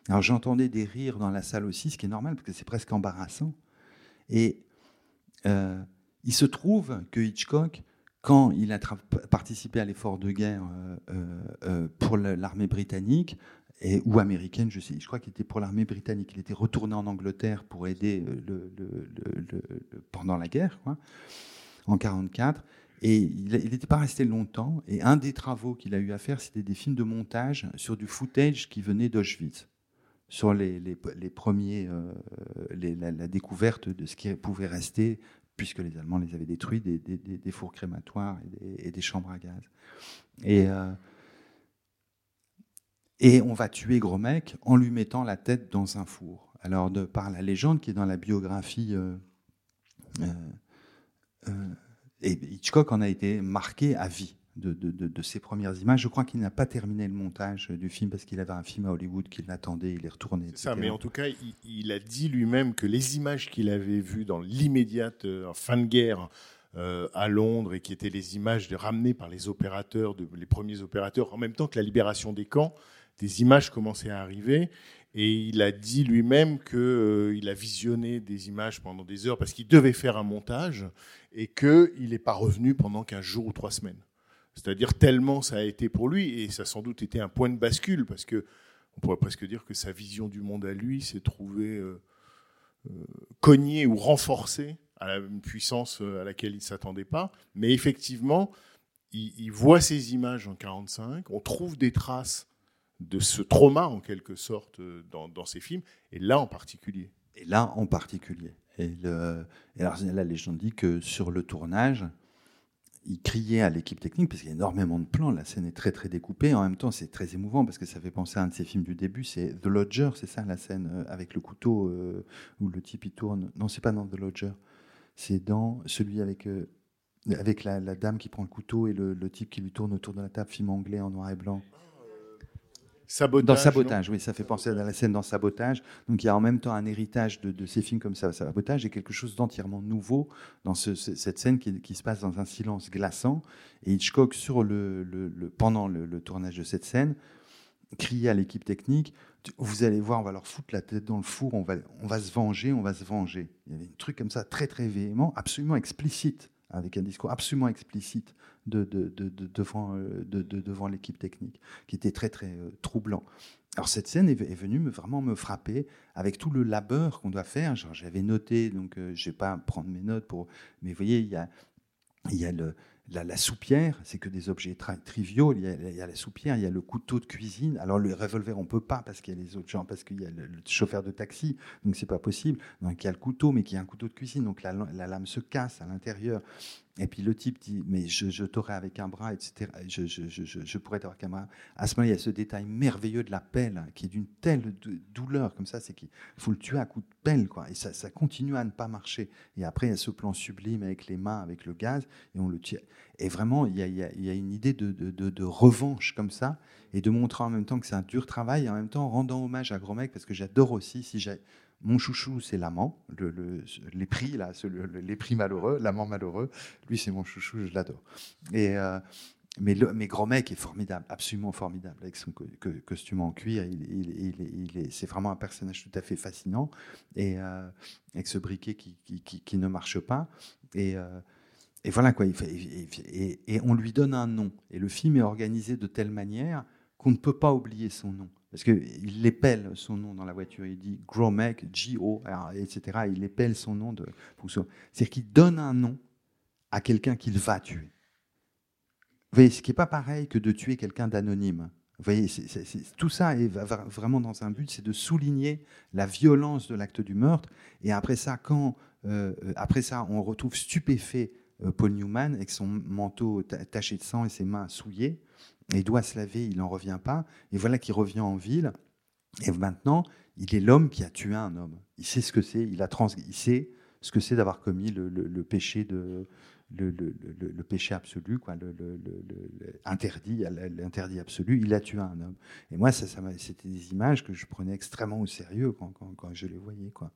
C: Alors j'entendais des rires dans la salle aussi, ce qui est normal parce que c'est presque embarrassant. Et euh, il se trouve que Hitchcock, quand il a participé à l'effort de guerre euh, euh, pour l'armée britannique, et, ou américaine, je sais, je crois qu'il était pour l'armée britannique, il était retourné en Angleterre pour aider pendant la guerre, quoi, en 44. Et il n'était pas resté longtemps. Et un des travaux qu'il a eu à faire, c'était des films de montage sur du footage qui venait d'Auschwitz, sur les, les- premiers, euh, la, découverte de ce qui pouvait rester, puisque les Allemands les avaient détruits, des, des- fours crématoires et des, chambres à gaz. Et, euh, et on va tuer Gromek en lui mettant la tête dans un four. Alors, de par la légende qui est dans la biographie. euh, et Hitchcock en a été marqué à vie de, de- de- de ses premières images. Je crois qu'il n'a pas terminé le montage du film parce qu'il avait un film à Hollywood qui l'attendait, il est retourné.
B: C'est ça, mais en tout cas, il, il a dit lui-même que les images qu'il avait vues dans l'immédiate euh, fin de guerre euh, à Londres et qui étaient les images ramenées par les opérateurs, les premiers opérateurs, en même temps que la libération des camps, des images commençaient à arriver. Et il a dit lui-même qu'il a visionné des images pendant des heures parce qu'il devait faire un montage et qu'il n'est pas revenu pendant 15 jours ou 3 semaines. C'est-à-dire tellement ça a été pour lui, et ça a sans doute été un point de bascule, parce que on pourrait presque dire que sa vision du monde à lui s'est trouvée euh, euh, cognée ou renforcée à une puissance euh, à laquelle il ne s'attendait pas. Mais effectivement, il, il voit ces images en 45, on trouve des traces de ce trauma en quelque sorte dans, dans ces films, et là en particulier.
C: Et là en particulier. Et, le, et alors la légende dit que sur le tournage, il criait à l'équipe technique, parce qu'il y a énormément de plans, la scène est très très découpée, en même temps c'est très émouvant, parce que ça fait penser à un de ses films du début, c'est The Lodger, c'est ça la scène euh, avec le couteau euh, où le type il tourne. Non, c'est pas dans The Lodger. c'est dans celui avec, euh, avec la, la dame qui prend le couteau et le, le type qui lui tourne autour de la table, film anglais en noir et blanc.
B: Sabotage.
C: Dans Sabotage, oui, ça fait penser à la scène dans Sabotage. Donc il y a en même temps un héritage de, de ces films comme ça, Sabotage, et quelque chose d'entièrement nouveau dans ce- ce- cette scène qui, qui se passe dans un silence glaçant. Et Hitchcock, sur le, le- le- pendant le, le tournage de cette scène, criait à l'équipe technique Vous allez voir, on va leur foutre la tête dans le four, on va, on va se venger, on va se venger. Il y avait un truc comme ça, très très véhément, absolument explicite, avec un discours absolument explicite euh, de- de- devant l'équipe technique, qui était très très euh, troublant. Alors cette scène est, venue me, vraiment me frapper avec tout le labeur qu'on doit faire. J'avais noté, donc euh, je ne vais pas prendre mes notes, pour, mais vous voyez, il y a le, la, la soupière, c'est que des objets triviaux. Il y, a, il y a la soupière, il y a le couteau de cuisine. Alors le revolver, on peut pas parce qu'il y a les autres gens, parce qu'il y a le, le chauffeur de taxi, donc c'est pas possible. Donc il y a le couteau, mais qui a un couteau de cuisine, donc la, la lame se casse à l'intérieur. Et puis le type dit, mais je, je t'aurai avec un bras, etc. Je, je, je, pourrais t'avoir avec un bras. À ce moment-là, il y a ce détail merveilleux de la pelle, qui est d'une telle dou- douleur comme ça, c'est qu'il faut le tuer à coups de pelle, quoi. Et ça, ça continue à ne pas marcher. Et après, il y a ce plan sublime avec les mains, avec le gaz, et on le tue. Et vraiment, il y a, il y a- une idée de, de- de- revanche comme ça, et de montrer en même temps que c'est un dur travail, et en même temps en rendant hommage à Gromec, parce que j'adore aussi, si j'ai... Mon chouchou, c'est l'amant, le, le- les prix, là, les prix malheureux, l'amant malheureux. Lui, c'est mon chouchou, je l'adore. Euh, mais, le, mais Gromec est formidable, absolument formidable, avec son co- co- costume en cuir. C'est vraiment un personnage tout à fait fascinant. Et euh, avec ce briquet qui, ne marche pas. Et, euh, voilà, quoi. il fait- et on lui donne un nom. Et le film est organisé de telle manière qu'on ne peut pas oublier son nom. Parce qu'il épelle son nom dans la voiture. Il dit Gromek, G-O, etc. Il épelle son nom. de que- C'est-à-dire qu'il donne un nom à quelqu'un qu'il va tuer. Vous voyez, ce qui n'est pas pareil que de tuer quelqu'un d'anonyme. Vous voyez, tout ça est vraiment dans un but, c'est de souligner la violence de l'acte du meurtre. Et après ça, quand euh, après ça, on retrouve stupéfait euh, Paul Newman avec son manteau ta- taché de sang et ses mains souillées, et il doit se laver, il n'en revient pas. Et voilà qu'il revient en ville. Et maintenant, il est l'homme qui a tué un homme. Il sait ce que c'est. Il a sait ce que c'est d'avoir commis le, péché de le, péché absolu, quoi, interdit, l'interdit absolu. Il a tué un homme. Et moi, ça, c'était des images que je prenais extrêmement au sérieux quand, quand- quand je les voyais, quoi.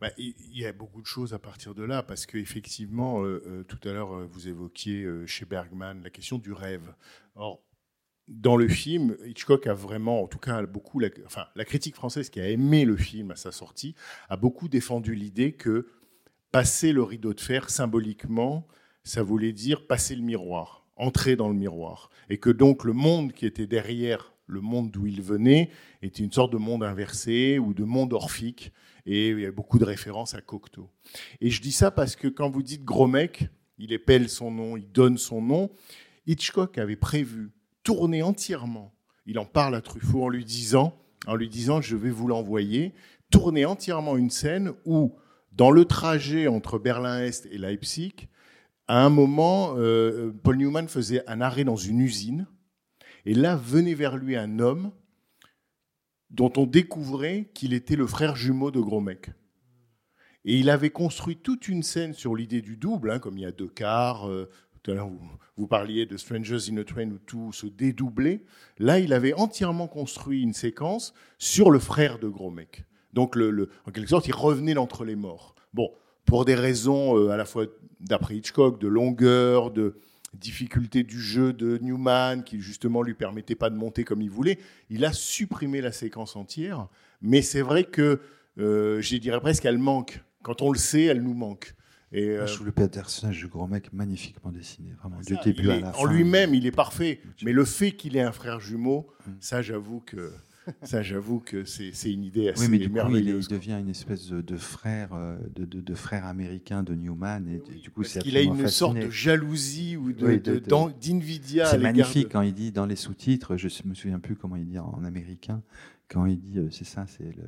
B: Bah, Il y a beaucoup de choses à partir de là, parce qu'effectivement, euh, euh, tout à l'heure, euh, vous évoquiez euh, chez Bergman la question du rêve. Or, dans le film, Hitchcock a vraiment, en tout cas, beaucoup, enfin, la critique française qui a aimé le film à sa sortie, a beaucoup défendu l'idée que passer le rideau de fer, symboliquement, ça voulait dire passer le miroir, entrer dans le miroir. Et que donc le monde qui était derrière le monde d'où il venait était une sorte de monde inversé ou de monde orphique. Et il y a beaucoup de références à Cocteau. Et je dis ça parce que quand vous dites gros mec, il épelle son nom, il donne son nom. Hitchcock avait prévu tourner entièrement. Il en parle à Truffaut en lui disant, en lui disant, je vais vous l'envoyer, tourner entièrement une scène où, dans le trajet entre Berlin-Est et Leipzig, à un moment, euh, Paul Newman faisait un arrêt dans une usine, et là venait vers lui un homme dont on découvrait qu'il était le frère jumeau de Gros. Et il avait construit toute une scène sur l'idée du double, hein, comme il y a deux quarts. euh, tout à l'heure, vous, vous parliez de Strangers in a Train où tout se dédoublait. Là, il avait entièrement construit une séquence sur le frère de Gros. Donc, le- en quelque sorte, il revenait d'entre les morts. Bon, pour des raisons euh, à la fois d'après Hitchcock, de longueur, de difficulté du jeu de Newman, qui justement lui permettait pas de monter comme il voulait, il a supprimé la séquence entière. Mais c'est vrai que, euh, je dirais presque, elle manque. Quand on le sait, elle nous manque. Et,
C: Moi,
B: euh,
C: je trouve le personnage du grand mec magnifiquement dessiné, vraiment, du début à la
B: en
C: fin.
B: lui-même, il est parfait. Mais le fait qu'il ait un frère jumeau,
C: Mm.
B: ça, j'avoue que, ça, j'avoue que c'est, une idée assez
C: Oui, mais du coup, il,
B: merveilleuse.
C: il devient une espèce de, de frère, euh, de, de- de frère américain de Newman, et, et du coup,
B: Parce
C: c'est
B: qu'il a une sorte de jalousie ou
C: Oui,
B: d'invidia.
C: C'est magnifique quand il dit dans les sous-titres, je ne me souviens plus comment il dit en américain, quand il dit, euh, c'est ça, c'est le.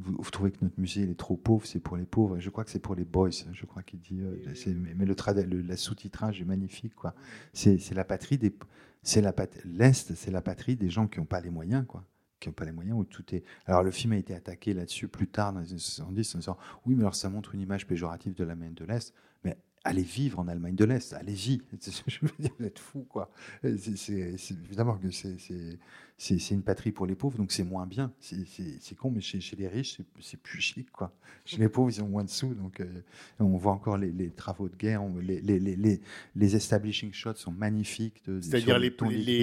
C: Vous, trouvez que notre musée il est trop pauvre, c'est pour les pauvres. Je crois que c'est pour les boys. Je crois qu'il dit. euh, mais mais le, le sous-titrage est magnifique, quoi. C'est c'est la patrie des. C'est l'est, c'est la patrie des gens qui n'ont pas les moyens, quoi. Qui n'ont pas les moyens, où tout est. Alors le film a été attaqué là-dessus plus tard dans les années 70 en disant oui, mais alors ça montre une image péjorative de l'Allemagne de l'Est. Mais allez vivre en Allemagne de l'Est, allez-y. Je veux dire, vous êtes fous, quoi. C'est- évidemment que c'est- une patrie pour les pauvres, donc c'est moins bien. C'est- con, mais chez, chez les riches, c'est- plus chic, quoi. Chez les pauvres, ils ont moins de sous, donc euh, on voit encore les, les travaux de guerre, on- les, les, les, les, les establishing shots sont magnifiques.
B: C'est-à-dire
C: le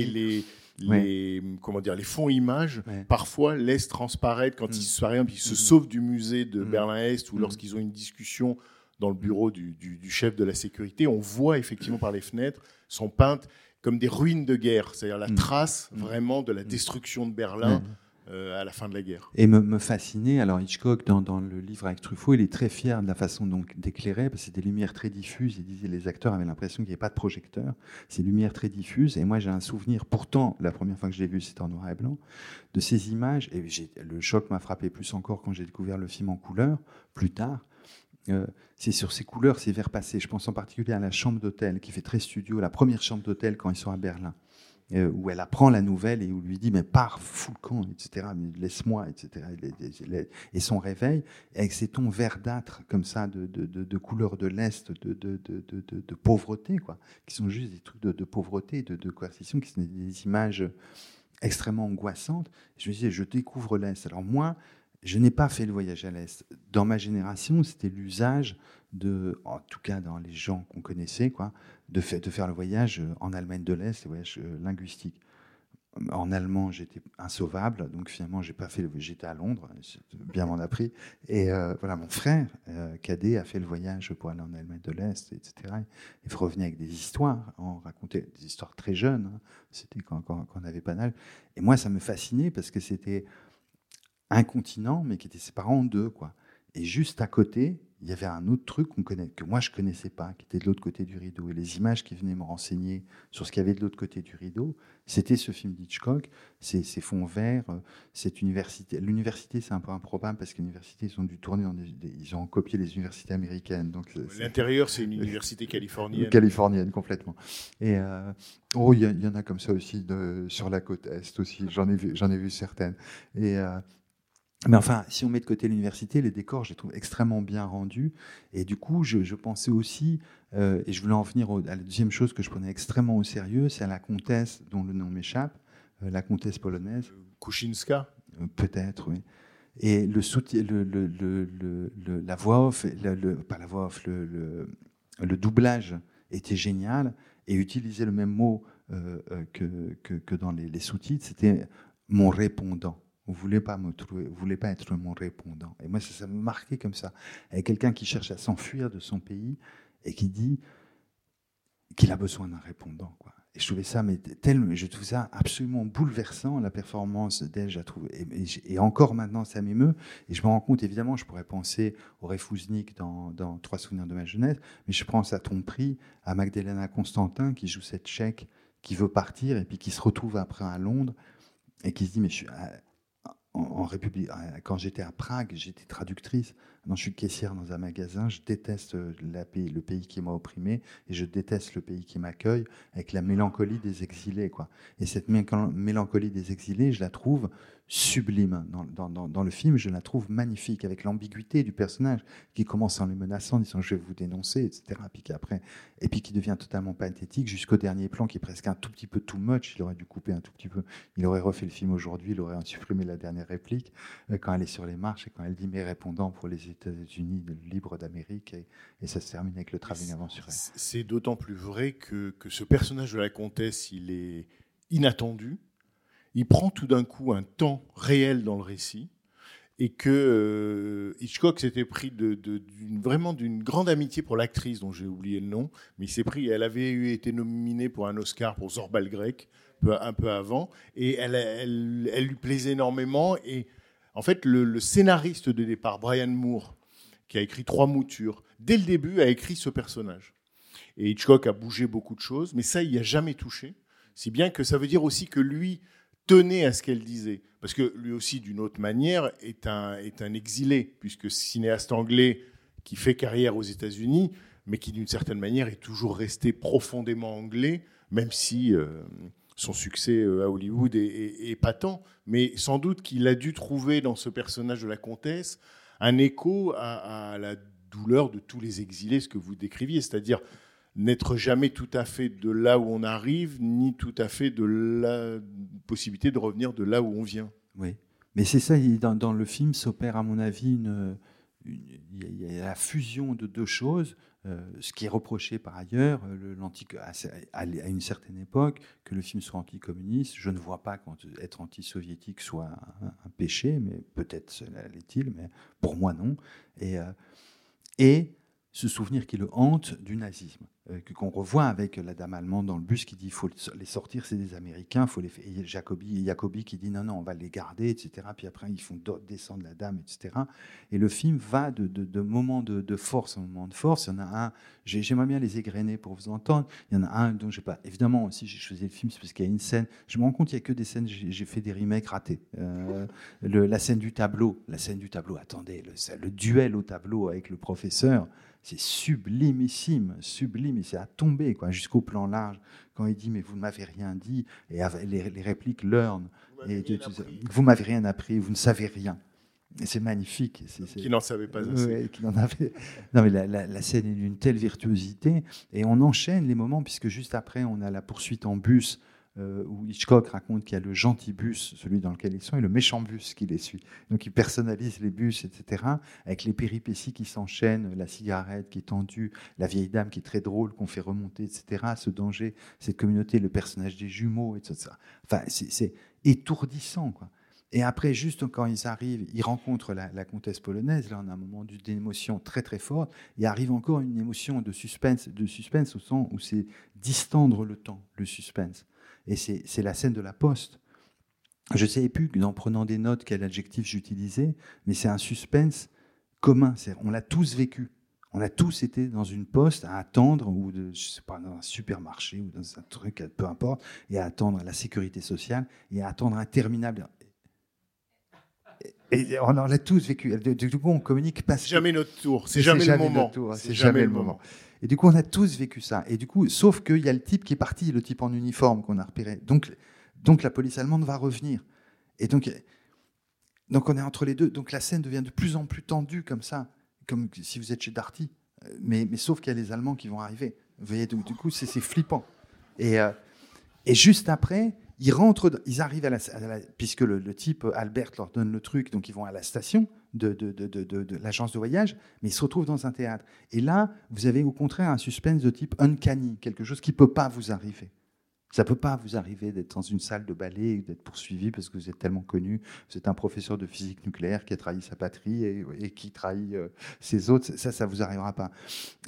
B: les, les, comment dire, les fonds images, parfois laissent transparaître quand
C: Mm.
B: ils, par exemple, ils se
C: Mhm.
B: sauvent du musée de
C: Mm.
B: Berlin-Est ou
C: Mm.
B: lorsqu'ils ont une discussion dans le bureau du, du- du chef de la sécurité, on voit effectivement par les fenêtres sont peintes comme des ruines de guerre, c'est-à-dire la
C: Mm.
B: trace
C: Mm.
B: vraiment de la
C: Mm.
B: destruction de Berlin à la fin de la guerre.
C: Et me, me alors Hitchcock, dans, le livre avec Truffaut, il est très fier de la façon donc d'éclairer, parce que c'est des lumières très diffuses. Il disait les acteurs avaient l'impression qu'il n'y avait pas de projecteur. Des lumières très diffuses. Et moi, j'ai un souvenir, pourtant, la première fois que je l'ai vu, c'était en noir et blanc, de ces images. Et le choc m'a frappé plus encore quand j'ai découvert le film en couleur, plus tard. Euh, c'est sur ces couleurs, ces verts passés. Je pense en particulier à la chambre d'hôtel, qui fait très studio, la première chambre d'hôtel quand ils sont à Berlin euh, où elle apprend la nouvelle et où lui dit mais pars, fous le camp, etc. Laisse-moi, etc. Et, son réveil avec ces tons verdâtres comme ça de, de, de, couleur de l'est, de, de, pauvreté, quoi, qui sont juste des trucs de, de pauvreté, de, de coercition, qui sont des images extrêmement angoissantes. Je me disais je découvre l'est. Alors moi, je n'ai pas fait le voyage à l'est. Dans ma génération, c'était l'usage de, en tout cas dans les gens qu'on connaissait, quoi, de, fa- de faire le voyage euh, en Allemagne de l'Est, le voyage euh, linguistique. En allemand, j'étais insauvable, donc finalement, j'ai pas fait. le- J'étais à Londres, bien m'en appris. Et euh, voilà, mon frère euh, cadet a fait le voyage pour aller en Allemagne de l'Est, etc. Il revenait avec des histoires, on racontait des histoires très jeunes. hein. C'était quand, on n'avait pas d'âge. Et moi, ça me fascinait parce que c'était un continent, mais qui était séparé en deux, quoi. Et juste à côté, il y avait un autre truc qu'on connaît, que moi je connaissais pas, qui était de l'autre côté du rideau. Et les images qui venaient me renseigner sur ce qu'il y avait de l'autre côté du rideau, c'était ce film d'Hitchcock, ces, ces fonds verts, euh, cette université. L'université, c'est un peu improbable parce que l'université, ils ont dû tourner, dans des, des- ils ont copié les universités américaines. Donc
B: L'intérieur, c'est une université californienne.
C: Californienne, complètement. Et euh, oh, il y, en a comme ça aussi de, sur la côte est aussi. J'en ai vu, j'en ai vu certaines. Et euh, mais enfin, si on met de côté l'université, les décors, je les trouve extrêmement bien rendus. Et du coup, je, je pensais aussi, euh, et je voulais en venir au- à la deuxième chose que je prenais extrêmement au sérieux, c'est à la comtesse dont le nom m'échappe, euh, la comtesse polonaise.
B: Kuchinska.
C: Euh, Peut-être, oui. Et le soutien, le, le- le- le- le- la voix off, pas la voix off, le, doublage était génial et utiliser le même mot que, que, que dans les, les sous-titres, c'était mon répondant. Vous voulez pas me trouver, vous voulez pas être mon répondant. Et moi, ça, me marquait comme ça. Avec quelqu'un qui cherche à s'enfuir de son pays et qui dit qu'il a besoin d'un répondant. Et je trouvais ça, mais tel, je trouve ça absolument bouleversant, la performance d'elle, je la trouve. Et, encore maintenant, ça m'émeut. Et je me rends compte, évidemment, je pourrais penser au Refouznik dans, dans Trois souvenirs de ma jeunesse, mais je pense à ton prix, à Magdalena Constantin, qui joue cette tchèque, qui veut partir, et puis qui se retrouve après à Londres, et qui se dit, mais je suis à- en, République, à- quand j'étais à Prague, j'étais traductrice. Maintenant, je suis caissière dans un magasin. Je déteste euh, le pays qui m'a opprimé et je déteste le pays qui m'accueille avec la mélancolie des exilés. Quoi. Et cette mélan- mélancolie des exilés, je la trouve sublime dans, le film. Je la trouve magnifique avec l'ambiguïté du personnage qui commence en les menaçant, en disant je vais vous dénoncer, etc. Puis qui après, et puis qui devient totalement pathétique jusqu'au dernier plan qui est presque un tout petit peu too much. Il aurait dû couper un tout petit peu. Il aurait refait le film aujourd'hui, il aurait supprimé la dernière réplique euh, quand elle est sur les marches et quand elle dit mes répondants pour les États-Unis libres d'Amérique. Et, et ça se termine avec le travelling aventuré.
B: C'est d'autant plus vrai que, que ce personnage de la comtesse, il est inattendu. Il prend tout d'un coup un temps réel dans le récit et que euh, Hitchcock s'était pris de, vraiment d'une grande amitié pour l'actrice dont j'ai oublié le nom, mais il s'est pris, elle avait eu- été nominée pour un Oscar pour Zorbal grec un peu avant et elle, elle, elle lui plaisait énormément et en fait le, scénariste de départ, Brian Moore, qui a écrit trois moutures, dès le début a écrit ce personnage. Et Hitchcock a bougé beaucoup de choses, mais ça, il n'y a jamais touché. Si bien que ça veut dire aussi que lui tenait à ce qu'elle disait. Parce que lui aussi, d'une autre manière, est un, est un exilé, puisque cinéaste anglais qui fait carrière aux États-Unis, mais qui d'une certaine manière est toujours resté profondément anglais, même si euh, son succès euh, à Hollywood est, patent, mais sans doute qu'il a dû trouver dans ce personnage de la comtesse un écho à, la douleur de tous les exilés, ce que vous décriviez, c'est-à-dire n'être jamais tout à fait de là où on arrive, ni tout à fait de la possibilité de revenir de là où on vient.
C: Oui. Mais c'est ça, dans, le film s'opère, à mon avis, une, la fusion de deux choses. Euh, ce qui est reproché par ailleurs, euh, le- à, une certaine époque, que le film soit anticommuniste. Je ne vois pas quand être anti-soviétique soit un, péché, mais peut-être l'est-il, mais pour moi non. Et, euh, ce souvenir qui le hante du nazisme, euh, qu'on revoit avec la dame allemande dans le bus qui dit il faut les sortir, c'est des Américains, faut les et Jacobi, Jacobi qui dit non, non, on va les garder, etc. Puis après, ils font descendre la dame, etc. Et le film va de, de, de moments de, de force en moments de force. Il y en a un, j'ai- j'aimerais bien les égrener pour vous entendre. Il y en a un dont j'ai pas. Évidemment, aussi, j'ai choisi le film, c'est parce qu'il y a une scène. Je me rends compte qu'il n'y a que des scènes, j'ai fait des remakes ratés. Euh, la scène du tableau, la scène du tableau, attendez, le, le duel au tableau avec le professeur, c'est sublimissime, sublime, et c'est à tomber, quoi, jusqu'au plan large, quand il dit, mais vous ne m'avez rien dit, et les, les répliques learn, et vous m'avez rien appris, vous ne savez rien. Et c'est magnifique. c'est- c'est-
B: Qui n'en savait pas assez.
C: Ouais, qui n'en avait- Non, mais la, la- la scène est d'une telle virtuosité. Et on enchaîne les moments, puisque juste après, on a la poursuite en bus, euh, où Hitchcock raconte qu'il y a le gentil bus, celui dans lequel ils sont, et le méchant bus qui les suit. Donc il personnalise les bus, etc., avec les péripéties qui s'enchaînent, la cigarette qui est tendue, la vieille dame qui est très drôle, qu'on fait remonter, etc., ce danger, cette communauté, le personnage des jumeaux, etc. Enfin, c'est étourdissant, quoi. Et après, juste quand ils arrivent, ils rencontrent la, comtesse polonaise. Là, on a un moment d'une émotion très très forte. Et arrive encore une émotion de suspense, de suspense au sens où c'est distendre le temps, le suspense. Et c'est la scène de la poste. Je ne savais plus, en prenant des notes, quel adjectif j'utilisais, mais c'est un suspense commun. On l'a tous vécu. On a tous été dans une poste à attendre, ou de, je sais pas, dans un supermarché, ou dans un truc, peu importe, et à attendre la sécurité sociale, et à attendre interminable. Et on en a tous vécu. Du coup, on communique pas.
B: C'est jamais notre tour, c'est jamais, le moment.
C: C'est jamais le moment. Et du coup, on a tous vécu ça. Et du coup, sauf qu'il y a le type qui est parti, le type en uniforme qu'on a repéré. Donc, donc la police allemande va revenir. Et donc, donc on est entre les deux. Donc la scène devient de plus en plus tendue comme ça, comme si vous êtes chez Darty. Euh, Mais, mais sauf qu'il y a les Allemands qui vont arriver. Vous voyez, donc, du coup, c'est flippant. Et, euh, et juste après, ils rentrent, ils arrivent à la, à puisque le, type Albert leur donne le truc, donc ils vont à la station de, l'agence de voyage, mais ils se retrouvent dans un théâtre. Et là, vous avez au contraire un suspense de type uncanny, quelque chose qui peut pas vous arriver. Ça peut pas vous arriver d'être dans une salle de ballet et d'être poursuivi parce que vous êtes tellement connu. Vous êtes un professeur de physique nucléaire qui a trahi sa patrie et, et qui trahit euh, ses autres. Ça, ça vous arrivera pas.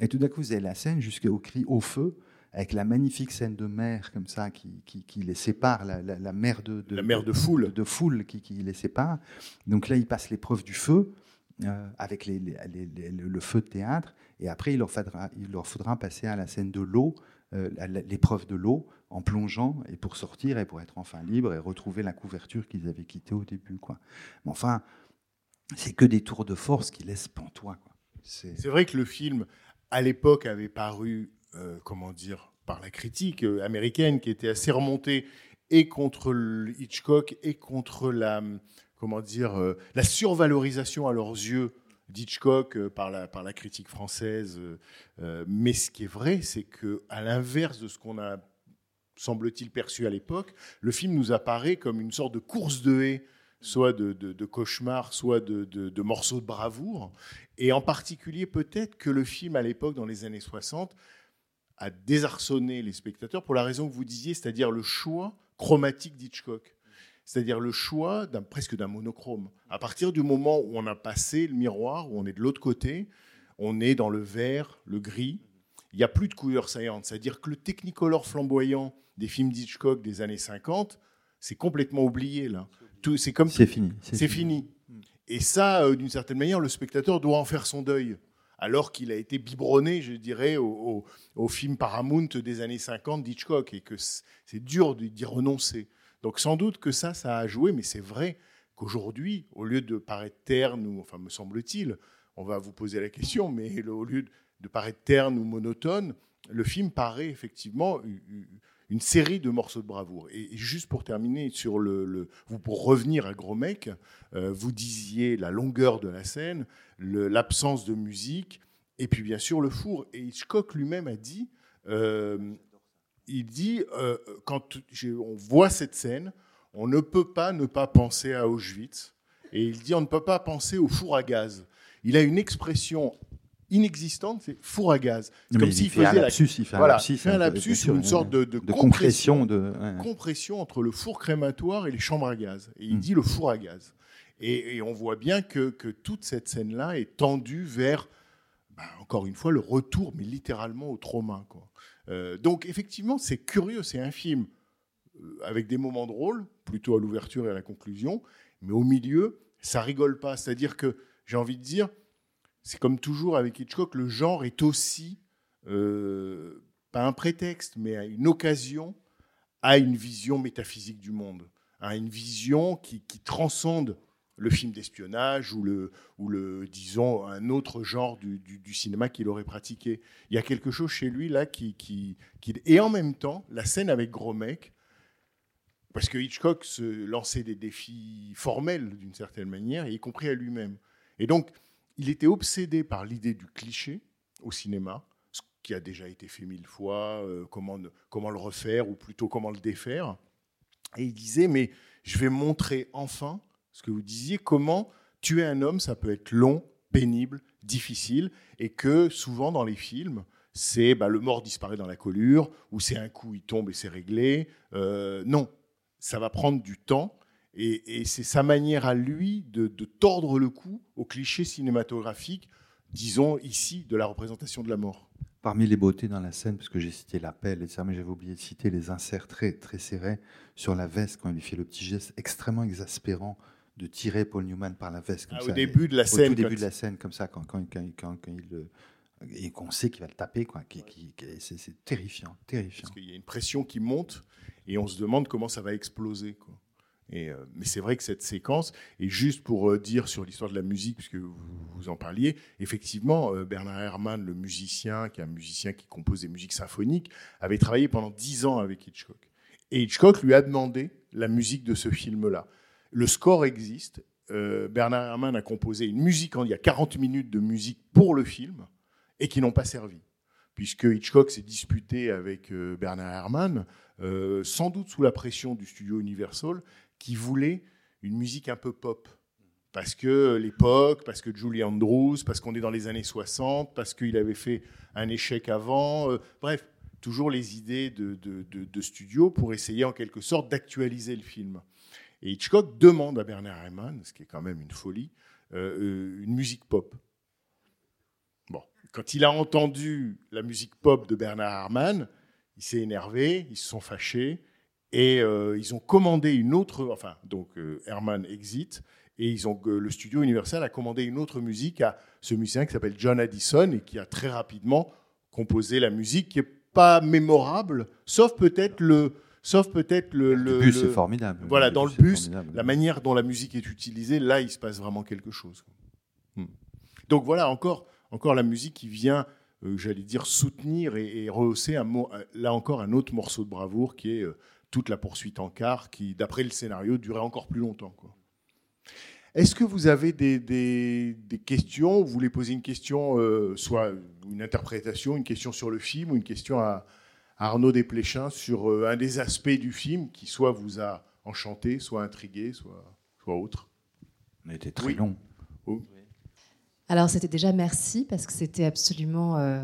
C: Et tout d'un coup, vous avez la scène jusqu'au cri au feu avec la magnifique scène de mer comme ça qui, qui, qui les sépare, la, la, la mer de, de,
B: La mer de foule.
C: de foule qui, qui les sépare. Donc là, ils passent l'épreuve du feu euh, avec les- les- les- les- le feu de théâtre, et après, il leur faudra, il leur faudra passer à la scène de l'eau, euh, l'épreuve de l'eau, en plongeant, et pour sortir, et pour être enfin libre, et retrouver la couverture qu'ils avaient quittée au début. Quoi. Mais enfin, c'est que des tours de force qui laissent pantois. C'est
B: vrai que le film, à l'époque, avait paru, euh, comment dire, par la critique euh, américaine, qui était assez remontée et contre Hitchcock et contre la, comment dire, euh, la survalorisation à leurs yeux d'Hitchcock par la, par la critique française. mais ce qui est vrai, c'est que à l'inverse de ce qu'on a, semble-t-il, perçu à l'époque, le film nous apparaît comme une sorte de course de haie, soit de, de, de cauchemar, soit de, de, de morceaux de bravoure. Et en particulier, peut-être que le film, à l'époque, dans les années 60, a désarçonné les spectateurs pour la raison que vous disiez, c'est-à-dire le choix chromatique d'Hitchcock. C'est-à-dire le choix d'un, presque d'un monochrome. À partir du moment où on a passé le miroir, où on est de l'autre côté, on est dans le vert, le gris, il n'y a plus de couleurs saillantes. C'est-à-dire que le technicolor flamboyant des films d'Hitchcock des années 50, c'est complètement oublié là. Tout, c'est comme
C: C'est fini.
B: c'est fini. Et ça, euh, d'une certaine manière, le spectateur doit en faire son deuil. Alors qu'il a été biberonné, je dirais, au, film Paramount des années 50 d'Hitchcock, et que c'est dur d'y renoncer. Donc sans doute que ça, ça a joué, mais c'est vrai qu'aujourd'hui, au lieu de paraître terne, ou, enfin me semble-t-il, on va vous poser la question, mais au lieu de, paraître terne ou monotone, le film paraît effectivement une série de morceaux de bravoure. Et, juste pour terminer sur le, pour revenir à Gros Mec, euh, vous disiez la longueur de la scène, l'absence de musique, et puis bien sûr le four. Et Hitchcock lui-même a dit, euh, il dit, euh, quand on voit cette scène, on ne peut pas ne pas penser à Auschwitz. Et il dit, on ne peut pas penser au four à gaz. Il a une expression inexistante, c'est four à gaz. C'est
C: Non,
B: comme
C: mais
B: s'il
C: un
B: faisait la
C: lapsus, il fait un lapsus,
B: il fait un
C: hein,
B: lapsus
C: sûr,
B: une sorte de, de
C: de
B: compression,
C: compression, de. ouais.
B: compression entre le four crématoire et les chambres à gaz. Et il
C: Mm.
B: dit le four à gaz. Et, et on voit bien que, que toute cette scène-là est tendue vers, bah, encore une fois, le retour, mais littéralement au trauma. Quoi. Euh, donc effectivement, c'est curieux, c'est un film euh, avec des moments drôles, plutôt à l'ouverture et à la conclusion, mais au milieu, ça rigole pas. C'est-à-dire que j'ai envie de dire, c'est comme toujours avec Hitchcock, le genre est aussi euh, pas un prétexte, mais une occasion à une vision métaphysique du monde, à une vision qui, transcende le film d'espionnage ou le, disons, un autre genre du, cinéma qu'il aurait pratiqué. Il y a quelque chose chez lui là qui, qui, et en même temps, la scène avec Gros Mec, parce que Hitchcock se lançait des défis formels d'une certaine manière, y compris à lui-même. Et donc, il était obsédé par l'idée du cliché au cinéma, ce qui a déjà été fait mille fois, euh, comment, le refaire, ou plutôt comment le défaire. Et il disait, mais je vais montrer enfin ce que vous disiez, comment tuer un homme, ça peut être long, pénible, difficile, et que souvent dans les films, c'est bah, le mort disparaît dans la collure, ou c'est un coup, il tombe et c'est réglé. Euh, non, ça va prendre du temps, et, et c'est sa manière à lui de, de tordre le cou au cliché cinématographique, disons ici, de la représentation de la mort.
C: Parmi les beautés dans la scène, parce que j'ai cité l'appel et ça, mais j'avais oublié de citer les inserts très, très serrés sur la veste quand il lui fait le petit geste extrêmement exaspérant de tirer Paul Newman par la veste. Comme
B: Ah,
C: ça,
B: au début de la
C: au
B: scène,
C: tout début de la scène, comme ça, quand, quand, quand, il le- et qu'on sait qu'il va le taper, quoi. qui- qui- qui- c'est, c'est terrifiant, terrifiant.
B: Parce qu'il y a une pression qui monte et on se demande comment ça va exploser. Quoi. Euh, mais c'est vrai que cette séquence, et juste pour euh, dire sur l'histoire de la musique, puisque vous, en parliez, effectivement, euh, Bernard Herrmann, le musicien, qui est un musicien qui compose des musiques symphoniques, avait travaillé pendant dix ans avec Hitchcock. Et Hitchcock lui a demandé la musique de ce film-là. Le score existe. Bernard Herrmann a composé une musique, il y a 40 minutes de musique pour le film, et qui n'ont pas servi puisque Hitchcock s'est disputé avec Bernard Herrmann, sans doute sous la pression du studio Universal, qui voulait une musique un peu pop. Parce que l'époque, parce que Julie Andrews, parce qu'on est dans les années 60, parce qu'il avait fait un échec avant. euh, bref, toujours les idées de, de, de- studio pour essayer en quelque sorte d'actualiser le film. Et Hitchcock demande à Bernard Herrmann, ce qui est quand même une folie, euh, euh, une musique pop. Bon, quand il a entendu la musique pop de Bernard Herrmann, il s'est énervé, ils se sont fâchés et euh, ils ont commandé une autre. Enfin, donc euh, Herrmann exit et ils ont euh, le studio Universal a commandé une autre musique à ce musicien qui s'appelle John Addison et qui a très rapidement composé la musique qui est pas mémorable, sauf peut-être le, sauf peut-être le,
C: Le
B: le-
C: bus,
B: le-
C: c'est formidable.
B: Voilà, dans le bus, la manière dont la musique est utilisée, là, il se passe vraiment quelque chose. Hmm. Donc voilà, encore, encore la musique qui vient, j'allais dire, soutenir et, et rehausser, un là encore, un autre morceau de bravoure qui est toute la poursuite en car, qui, d'après le scénario, durait encore plus longtemps. quoi. Est-ce que vous avez des, des- des questions Vous voulez poser une question, euh, soit une interprétation, une question sur le film, ou une question à, à Arnaud Desplechin sur euh, un des aspects du film qui soit vous a enchanté, soit intrigué, soit, soit autre?
C: On était très
B: Oui.
C: long.
E: Alors c'était déjà merci parce que c'était absolument euh,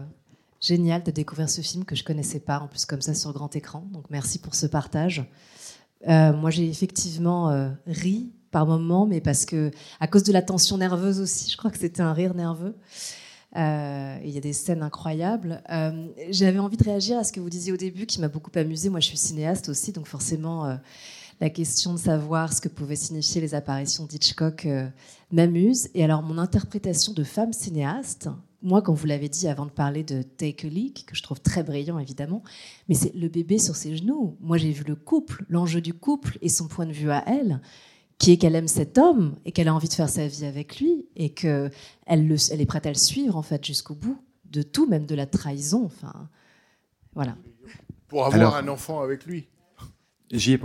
E: génial de découvrir ce film que je connaissais pas en plus comme ça sur grand écran. Donc merci pour ce partage. Euh, moi j'ai effectivement euh, ri par moments, mais parce que à cause de la tension nerveuse aussi, je crois que c'était un rire nerveux. Euh, Il y a des scènes incroyables. J'avais envie de réagir à ce que vous disiez au début, qui m'a beaucoup amusé. Moi, je suis cinéaste aussi, donc forcément, la question de savoir ce que pouvaient signifier les apparitions d'Hitchcock euh, m'amuse. Et alors, mon interprétation de femme cinéaste, moi, quand vous l'avez dit avant de parler de Take a Leak, que je trouve très brillant évidemment, mais c'est le bébé sur ses genoux. Moi, j'ai vu le couple, l'enjeu du couple et son point de vue à elle, qui est qu'elle aime cet homme et qu'elle a envie de faire sa vie avec lui et que elle, le- elle est prête à le suivre en fait jusqu'au bout de tout, même de la trahison. Enfin, voilà.
B: Pour avoir
C: Alors-
B: un enfant avec lui.
C: J'y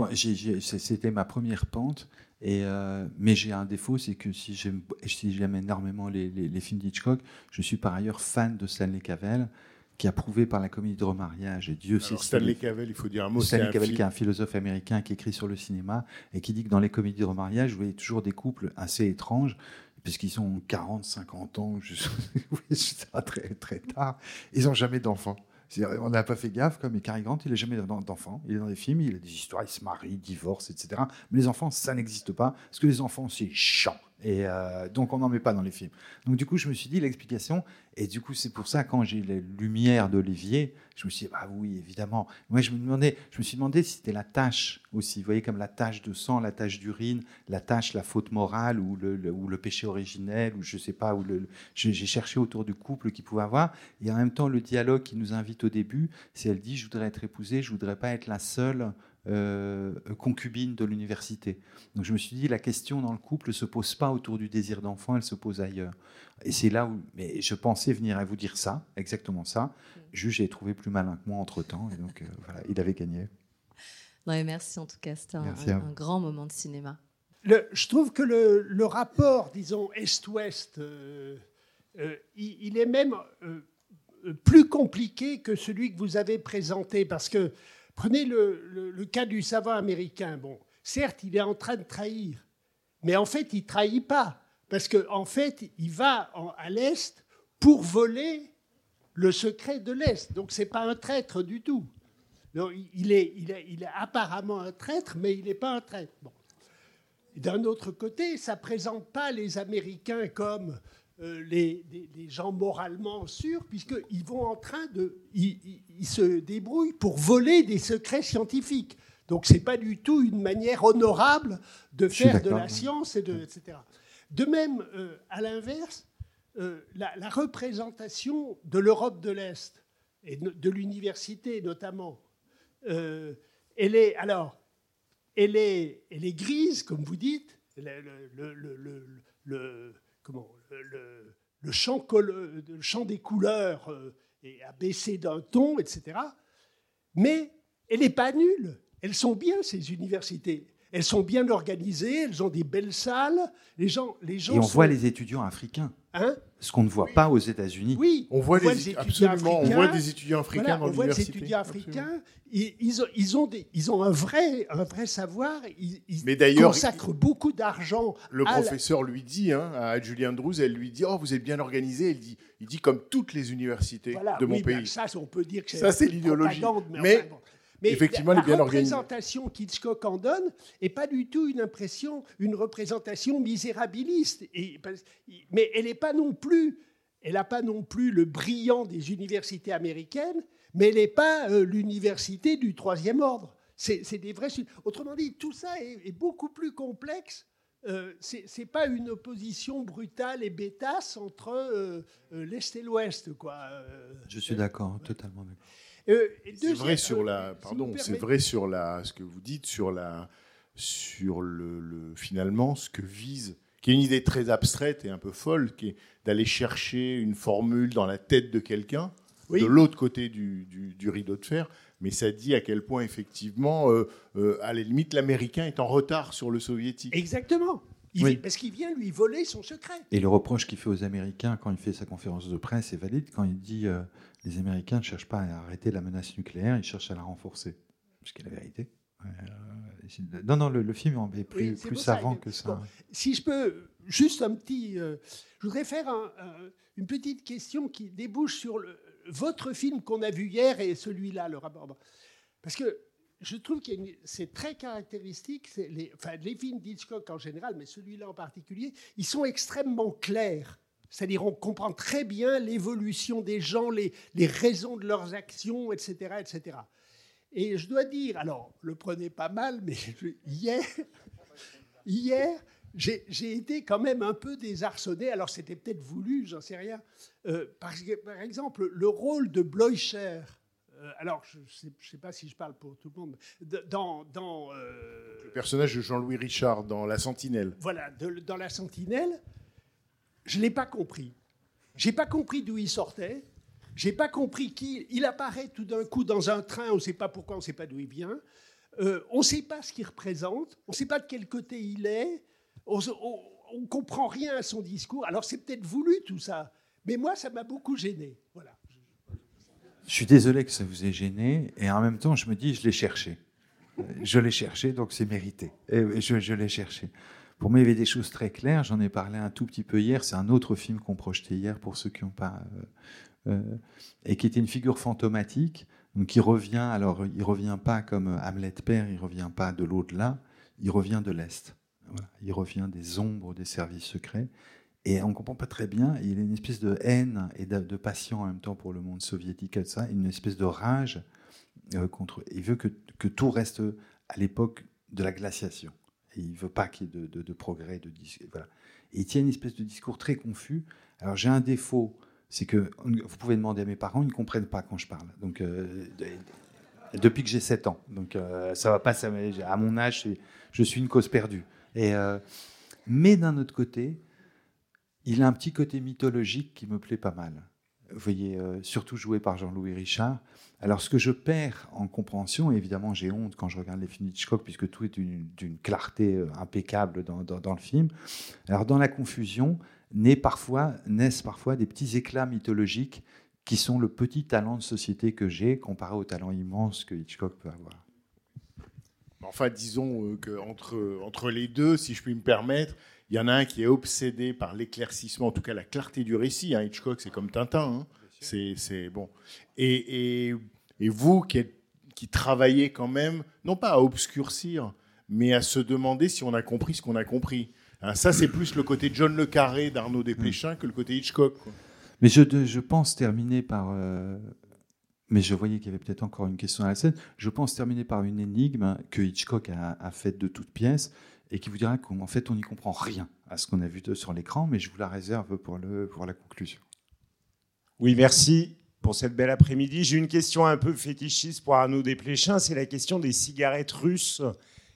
C: C'était ma première pente. Et euh, mais j'ai un défaut, c'est que si j'aime si énormément les, les- les films d'Hitchcock, je suis par ailleurs fan de Stanley Cavell, qui a prouvé par la comédie de remariage, et Dieu sait
B: Stanley Cavell, il faut dire un mot.
C: Stanley
B: un
C: Cavell, qui est un philosophe américain qui écrit sur le cinéma et qui dit que dans les comédies de remariage, vous voyez toujours des couples assez étranges, puisqu'ils ont 40, 50 ans, je- très, très tard, ils n'ont jamais d'enfants. On n'a pas fait gaffe, comme Cary Grant, il n'a jamais d'en- d'enfants. Il est dans des films, il a des histoires, il se marie, il divorce, etc. Mais les enfants, ça n'existe pas, parce que les enfants, c'est chiant. Et euh, donc, on n'en met pas dans les films. Donc, du coup, je me suis dit l'explication, et du coup, c'est pour ça, quand j'ai les lumières d'Olivier, je me suis dit, bah oui, évidemment. Moi, je me demandais, je me suis demandé si c'était la tâche aussi. Vous voyez, comme la tâche de sang, la tâche d'urine, la tâche, la faute morale ou le, péché originel, ou je sais pas, j'ai cherché autour du couple qu'il pouvait avoir. Et en même temps, le dialogue qui nous invite au début, c'est elle dit, je voudrais être épousée, je voudrais pas être la seule euh, concubine de l'université. Donc je me suis dit, la question dans le couple se pose pas autour du désir d'enfant, elle se pose ailleurs. Et c'est là où, mais je pensais venir à vous dire ça, exactement ça. Juste, j'ai trouvé plus malin que moi entre temps, et donc euh, voilà, il avait gagné.
E: Non, mais merci en tout cas, c'était un, grand moment de cinéma.
F: Le- je trouve que le, le rapport, disons, Est-Ouest, euh, euh, il, il est même plus compliqué que celui que vous avez présenté. Parce que, prenez le, cas du savant américain. Bon, certes, il est en train de trahir, mais en fait, il trahit pas. Parce qu'en en fait, il va à l'Est pour voler le secret de l'Est. Donc, c'est pas un traître du tout. Il, est, apparemment un traître, mais il n'est pas un traître. D'un autre côté, ça ne présente pas les Américains comme euh, les, gens moralement sûrs, puisqu'ils vont en train de. Ils, ils- ils se débrouillent pour voler des secrets scientifiques. Donc, ce n'est pas du tout une manière honorable de faire de la science, et de, etc. De même, euh, à l'inverse, euh, la, la représentation de l'Europe de l'Est, et de l'université notamment, elle est. Alors, elle est, elle est grise, comme vous dites. Le, le- le- le- le- le- comment, le, le- champ, col- le champ des couleurs euh, est abaissé d'un ton, etc. Mais elle n'est pas nulle. Elles sont bien, ces universités. Elles sont bien organisées, elles ont des belles salles. Les gens, les gens
C: Et on
F: sont-
C: voit les étudiants africains,
F: Hein?
C: Ce qu'on ne voit pas aux États-Unis.
F: oui,
B: On voit,
F: voit
B: les,
F: les étudiants
B: absolument, on
F: africains.
B: voit des étudiants africains
F: Voilà,
B: dans
F: on voit
B: l'université.
F: étudiants africains, ils, ils ont, ils, ont des- ils ont un vrai, un vrai savoir, ils, ils
B: Mais d'ailleurs,
F: consacrent beaucoup d'argent
B: Le
F: à la-
B: professeur lui dit, hein, à Julien Drouze, elle lui dit Oh, vous êtes bien organisé. Il dit, il dit comme toutes les universités
F: Voilà,
B: de mon
F: oui, ben,
B: pays.
F: ça, on peut dire que
B: Ça, c'est
F: une
B: l'idéologie.
F: propagande,
B: Mais,
F: enfin, bon. Mais
B: effectivement,
F: la,
B: bien
F: représentation qu'Hitchcock en donne n'est pas du tout une impression, une représentation misérabiliste. Et, parce- mais elle n'est pas non plus, elle n'a pas non plus le brillant des universités américaines, mais elle n'est pas euh, l'université du troisième ordre. C'est des vrais. Autrement dit, tout ça est, est beaucoup plus complexe. Euh, c'est c'est pas une opposition brutale et bêtasse entre euh, euh, l'Est et l'Ouest, quoi. Euh,
C: Je suis d'accord, totalement d'accord.
F: Euh,
B: C'est vrai sur
F: euh,
B: la, pardon, c'est vrai sur la, ce que vous dites sur la, sur le, le- finalement ce que vise, qui est une idée très abstraite et un peu folle, qui est d'aller chercher une formule dans la tête de quelqu'un,
F: Oui.
B: de l'autre côté du, du- du rideau de fer. Mais ça dit à quel point effectivement, euh, euh, à la limite, l'américain est en retard sur le soviétique.
F: Exactement. Il-
C: Oui.
F: Parce qu'il vient lui voler son secret.
C: Et le reproche qu'il fait aux Américains quand il fait sa conférence de presse est valide quand il dit euh, les Américains ne cherchent pas à arrêter la menace nucléaire, ils cherchent à la renforcer. Ce qui est la vérité. Euh, non, non, le, le film est plus,
F: Oui,
C: plus
F: ça
C: savant
F: que-
C: ça.
F: bon. Si je peux, juste un petit. euh, je voudrais faire un- un- une petite question qui débouche sur le- votre film qu'on a vu hier et celui-là, le rapport. Parce que je trouve que c'est très caractéristique. Les, enfin, les films d'Hitchcock en général, mais celui-là en particulier, ils sont extrêmement clairs. C'est-à-dire, on comprend très bien l'évolution des gens, les, les raisons de leurs actions, etc., etc. Et je dois dire, alors, le prenez pas mal, mais je- hier, hier, j'ai été quand même un peu désarçonné. Alors, c'était peut-être voulu, j'en sais rien. Euh, parce que, par exemple, le rôle de Bloicher, euh, alors, je ne sais, pas si je parle pour tout le monde, de- dans. dans euh,
B: Le personnage de Jean-Louis Richard dans La Sentinelle.
F: voilà, de- dans La Sentinelle, je ne l'ai pas compris. J'ai pas compris d'où il sortait. J'ai pas compris qui. Il apparaît tout d'un coup dans un train, on ne sait pas pourquoi, on ne sait pas d'où il vient. Euh, on ne sait pas ce qu'il représente, on ne sait pas de quel côté il est, on ne comprend rien à son discours. Alors c'est peut-être voulu tout ça, mais moi ça m'a beaucoup gêné. Voilà.
C: Je suis désolé que ça vous ait gêné, et en même temps je me dis je l'ai cherché. Je l'ai cherché, donc c'est mérité. Et je, je l'ai cherché. Pour moi, il y avait des choses très claires. J'en ai parlé un tout petit peu hier. C'est un autre film qu'on projetait hier pour ceux qui n'ont pas. Euh, euh, et qui était une figure fantomatique. Donc il revient, alors il revient pas comme Hamlet père, il revient pas de l'au-delà, il revient de l'Est. Il revient des ombres des services secrets. Et on comprend pas très bien, il a une espèce de haine et de, passion en même temps pour le monde soviétique, et ça, une espèce de rage euh, contre. Il veut que, tout reste à l'époque de la glaciation. Il veut pas qu'il y ait de, progrès, de voilà. Il tient une espèce de discours très confus. Alors j'ai un défaut, c'est que vous pouvez demander à mes parents, ils ne comprennent pas quand je parle. Donc euh, depuis que j'ai 7 ans. Donc euh, ça va pas, ça, à mon âge, je suis une cause perdue. Euh, mais d'un autre côté, il a un petit côté mythologique qui me plaît pas mal. Voyez, surtout joué par Jean-Louis Richard. Alors, ce que je perds en compréhension, évidemment, j'ai honte quand je regarde les films d'Hitchcock, puisque tout est d'une clarté impeccable dans, dans, le film. Alors, dans la confusion, naissent parfois, naissent parfois des petits éclats mythologiques qui sont le petit talent de société que j'ai comparé au talent immense que Hitchcock peut avoir.
B: Enfin, disons euh, qu'entre entre les deux, si je puis me permettre, il y en a un qui est obsédé par l'éclaircissement, en tout cas la clarté du récit. Hein. Hitchcock, c'est comme Tintin. Hein. C'est bon. Et, et, et vous qui, êtes, qui travaillez quand même, non pas à obscurcir, mais à se demander si on a compris ce qu'on a compris. Hein, ça, c'est plus le côté John Le Carré d'Arnaud Desplechin que le côté Hitchcock.
C: Mais je, je, pense terminer par. Euh, mais je voyais qu'il y avait peut-être encore une question à la scène. Je pense terminer par une énigme que Hitchcock a, a faite de toutes pièces et qui vous dira qu'en fait, on n'y comprend rien à ce qu'on a vu sur l'écran, mais je vous la réserve pour, le, pour la conclusion.
G: Oui, merci pour cette belle après-midi. J'ai une question un peu fétichiste pour Arnaud Desplechin, c'est la question des cigarettes russes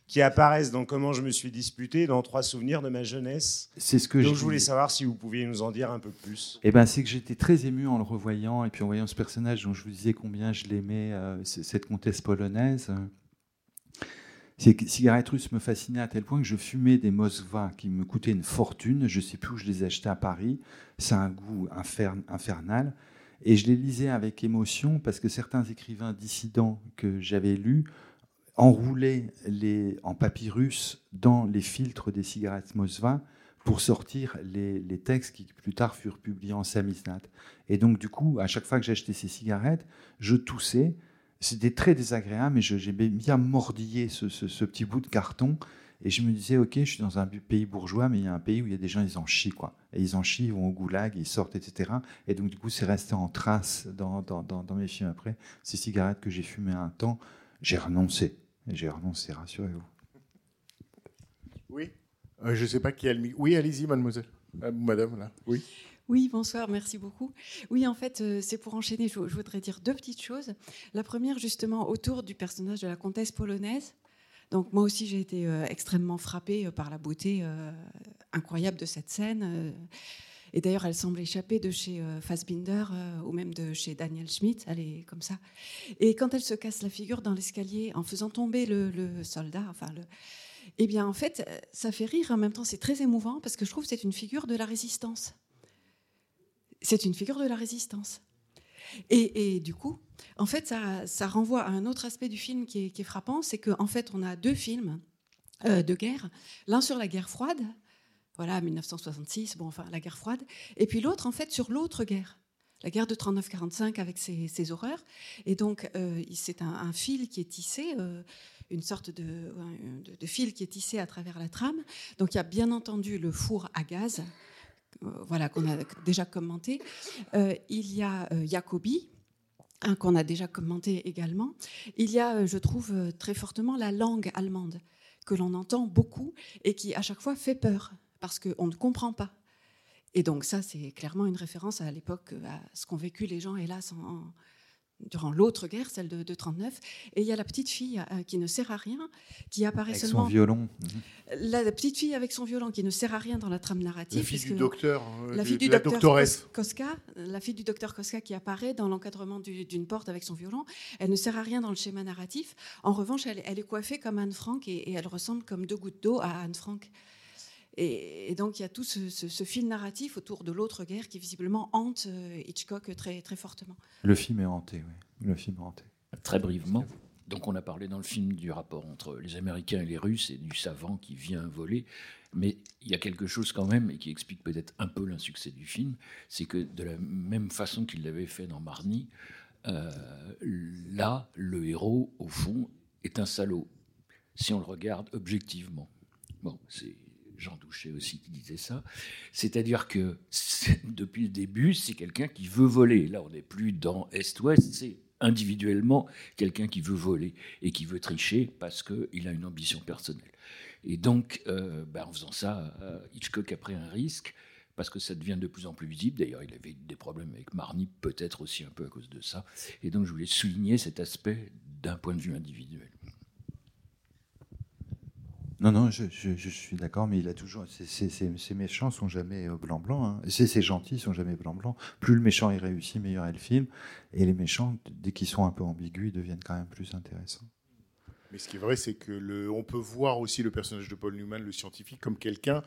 G: qui apparaissent dans Comment je me suis disputé, dans Trois souvenirs de ma jeunesse.
C: C'est ce que
G: Donc je, voulais savoir si vous pouviez nous en dire un peu plus.
C: Eh ben, c'est que j'étais très ému en le revoyant et puis en voyant ce personnage dont je vous disais combien je l'aimais, euh, cette comtesse polonaise. Ces cigarettes russes me fascinaient à tel point que je fumais des Moskva qui me coûtaient une fortune. Je ne sais plus où je les achetais à Paris. C'est un goût infernal. Et je les lisais avec émotion parce que certains écrivains dissidents que j'avais lus enroulaient les, en papyrus dans les filtres des cigarettes Mosva pour sortir les, textes qui plus tard furent publiés en samizdat. Et donc, du coup, à chaque fois que j'achetais ces cigarettes, je toussais. C'était très désagréable, mais j'ai bien mordillé ce, petit bout de carton. Et je me disais, OK, je suis dans un pays bourgeois, mais il y a un pays où il y a des gens, ils en chient, quoi. Et ils en chient, ils vont au goulag, ils sortent, etc. Et donc, du coup, c'est resté en trace dans mes films après. Ces cigarettes que j'ai fumées un temps, j'ai renoncé. J'ai renoncé, rassurez-vous.
B: Oui. Euh, je ne sais pas qui a le micro. Oui, allez-y, mademoiselle. Euh, madame, là. Oui.
H: Oui, bonsoir, merci beaucoup. Oui, en fait, euh, c'est pour enchaîner, je, voudrais dire deux petites choses. La première, justement, autour du personnage de la comtesse polonaise. Donc moi aussi, j'ai été extrêmement frappée par la beauté incroyable de cette scène. Et d'ailleurs, elle semble échapper de chez euh, Fassbinder euh, ou même de chez Daniel Schmidt. Elle est comme ça. Et quand elle se casse la figure dans l'escalier en faisant tomber le, soldat, enfin eh bien, en fait, ça fait rire. En même temps, c'est très émouvant parce que je trouve que c'est une figure de la résistance. C'est une figure de la résistance. Et, du coup, en fait, ça, renvoie à un autre aspect du film qui est, frappant, c'est qu'en fait, on a deux films euh, de guerre, l'un sur la guerre froide voilà, 1966, bon, enfin, la guerre froide. Et puis l'autre, en fait, sur l'autre guerre, la guerre de 39-45 avec ses, horreurs. Et donc, euh, c'est un, fil qui est tissé, euh, une sorte de, de, fil qui est tissé à travers la trame. Donc, il y a bien entendu le four à gaz, voilà, qu'on a déjà commenté. il y a Jacobi, hein, qu'on a déjà commenté également. Il y a, je trouve, très fortement la langue allemande, que l'on entend beaucoup et qui, à chaque fois, fait peur parce qu'on ne comprend pas. Et donc ça, c'est clairement une référence à l'époque, à ce qu'ont vécu les gens, hélas, durant l'autre guerre, celle de, de 39. Et il y a la petite fille euh, qui ne sert à rien, qui apparaît
C: Avec
H: seulement.
C: son violon.
H: La, la petite fille avec son violon qui ne sert à rien dans la trame narrative.
B: La fille du docteur, euh,
H: la fille du
B: la
H: docteur
B: doctoresse.
H: Kos- Koska, la fille du docteur Koska qui apparaît dans l'encadrement du- d'une porte avec son violon. Elle ne sert à rien dans le schéma narratif. En revanche, elle, elle est coiffée comme Anne Frank et, et elle ressemble comme deux gouttes d'eau à Anne Frank. Et, et donc il y a tout ce, ce- ce fil narratif autour de l'autre guerre qui visiblement hante euh, Hitchcock très, très fortement.
C: Le film est hanté, oui. Le film est hanté.
I: Très brièvement. Donc on a parlé dans le film du rapport entre les Américains et les Russes et du savant qui vient voler. Mais il y a quelque chose quand même, et qui explique peut-être un peu l'insuccès du film, c'est que de la même façon qu'il l'avait fait dans Marnie, euh, là, le héros, au fond, est un salaud, si on le regarde objectivement. Bon, c'est Jean Douché aussi qui disait ça. C'est-à-dire que depuis le début, c'est quelqu'un qui veut voler. Là, on n'est plus dans Est-Ouest, c'est individuellement quelqu'un qui veut voler et qui veut tricher parce qu'il a une ambition personnelle. Et donc, euh, ben, en faisant ça, euh, Hitchcock a pris un risque parce que ça devient de plus en plus visible. D'ailleurs, il avait des problèmes avec Marnie, peut-être aussi un peu à cause de ça. Et donc, je voulais souligner cet aspect d'un point de vue individuel.
C: Non, non, je, suis d'accord, mais il a toujours. Ces, méchants sont jamais euh, blanc-blanc. hein. Ces, gentils sont jamais blanc-blanc. Plus le méchant est réussi, meilleur est le film. Et les méchants, dès qu'ils sont un peu ambigus, ils deviennent quand même plus intéressants.
B: Mais ce qui est vrai, c'est que le, on peut voir aussi le personnage de Paul Newman, le scientifique, comme quelqu'un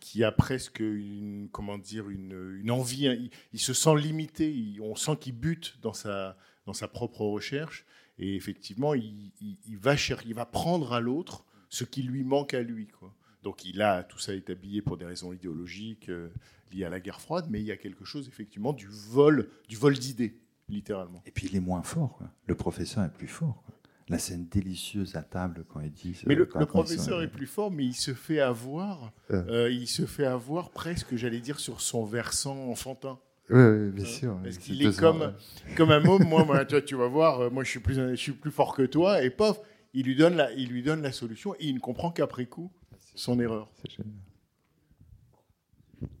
B: qui a presque une, comment dire, une, envie. hein. Il, se sent limité. on sent qu'il bute dans sa, dans sa propre recherche. Et effectivement, il, va il va prendre à l'autre ce qui lui manque à lui. Quoi. Donc il a tout ça est habillé pour des raisons idéologiques euh, liées à la guerre froide, mais il y a quelque chose effectivement du vol, du vol d'idées, littéralement.
C: Et puis il est moins fort. quoi. Le professeur est plus fort. quoi. La scène délicieuse à table quand il dit.
B: Mais le, le professeur est plus fort, mais il se fait avoir,
C: Euh.
B: euh, il se fait avoir presque, j'allais dire, sur son versant enfantin.
C: Oui, oui, bien
B: Hein,
C: sûr.
B: Parce qu'il est comme, un môme. Moi, moi, toi, tu vas voir, moi, je suis plus, je suis plus fort que toi, et pof, il lui donne la, il lui donne la solution, et il ne comprend qu'après coup son erreur.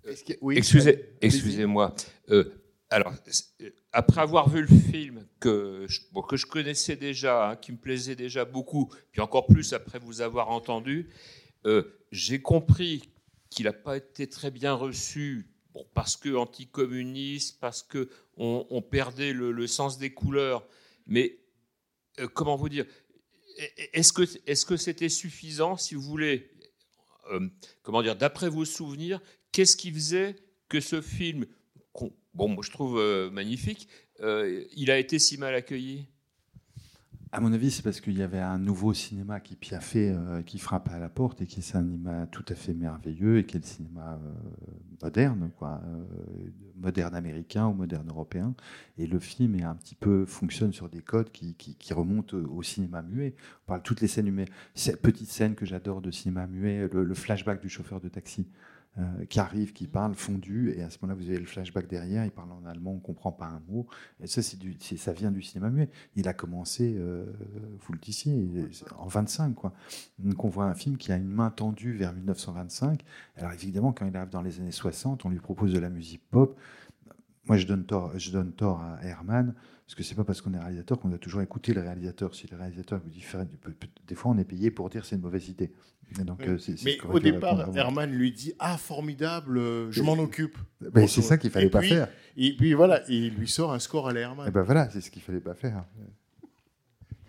B: A- oui,
J: Excusez, excusez-moi. Euh, alors, euh, après avoir vu le film que je, bon, que je connaissais déjà, hein, qui me plaisait déjà beaucoup, puis encore plus après vous avoir entendu, euh, j'ai compris qu'il n'a pas été très bien reçu, bon, parce que anticommuniste, parce que on, on perdait le, le sens des couleurs. Mais euh, comment vous dire Est-ce que est-ce que c'était suffisant, si vous voulez euh, comment dire, d'après vos souvenirs, qu'est-ce qui faisait que ce film, bon, moi je trouve euh, magnifique, euh, il a été si mal accueilli?
C: À mon avis, c'est parce qu'il y avait un nouveau cinéma qui piaffait, euh, qui frappait à la porte et qui est un cinéma tout à fait merveilleux et qui est le cinéma euh, moderne, quoi, euh, moderne américain ou moderne européen. Et le film est un petit peu fonctionne sur des codes qui, remontent au, cinéma muet. On parle toutes les scènes muettes. Cette petite scène que j'adore de cinéma muet, le, le flashback du chauffeur de taxi. Euh, qui arrive, qui parle fondu, et à ce moment-là, vous avez le flashback derrière, il parle en allemand, on ne comprend pas un mot. Et ça, ça vient du cinéma muet. Il a commencé, euh, vous le disiez, en 25. Quoi. Donc on voit un film qui a une main tendue vers 1925. Alors évidemment, quand il arrive dans les années 60, on lui propose de la musique pop. Moi, je donne tort, je donne tort à Herman, parce que c'est pas parce qu'on est réalisateur qu'on doit toujours écouter le réalisateur. Si le réalisateur vous dit faire, des fois, on est payé pour dire c'est une mauvaise idée. Et donc,
B: Oui.
C: euh, c'est- c'est
B: Mais au départ, Herman lui dit Ah, formidable, euh, je m'en occupe.
C: Ben, c'est ça qu'il fallait
B: Et
C: pas
B: puis-
C: faire.
B: Et puis voilà, et il lui sort un score à la Herman.
C: Et ben voilà, c'est ce qu'il fallait pas faire.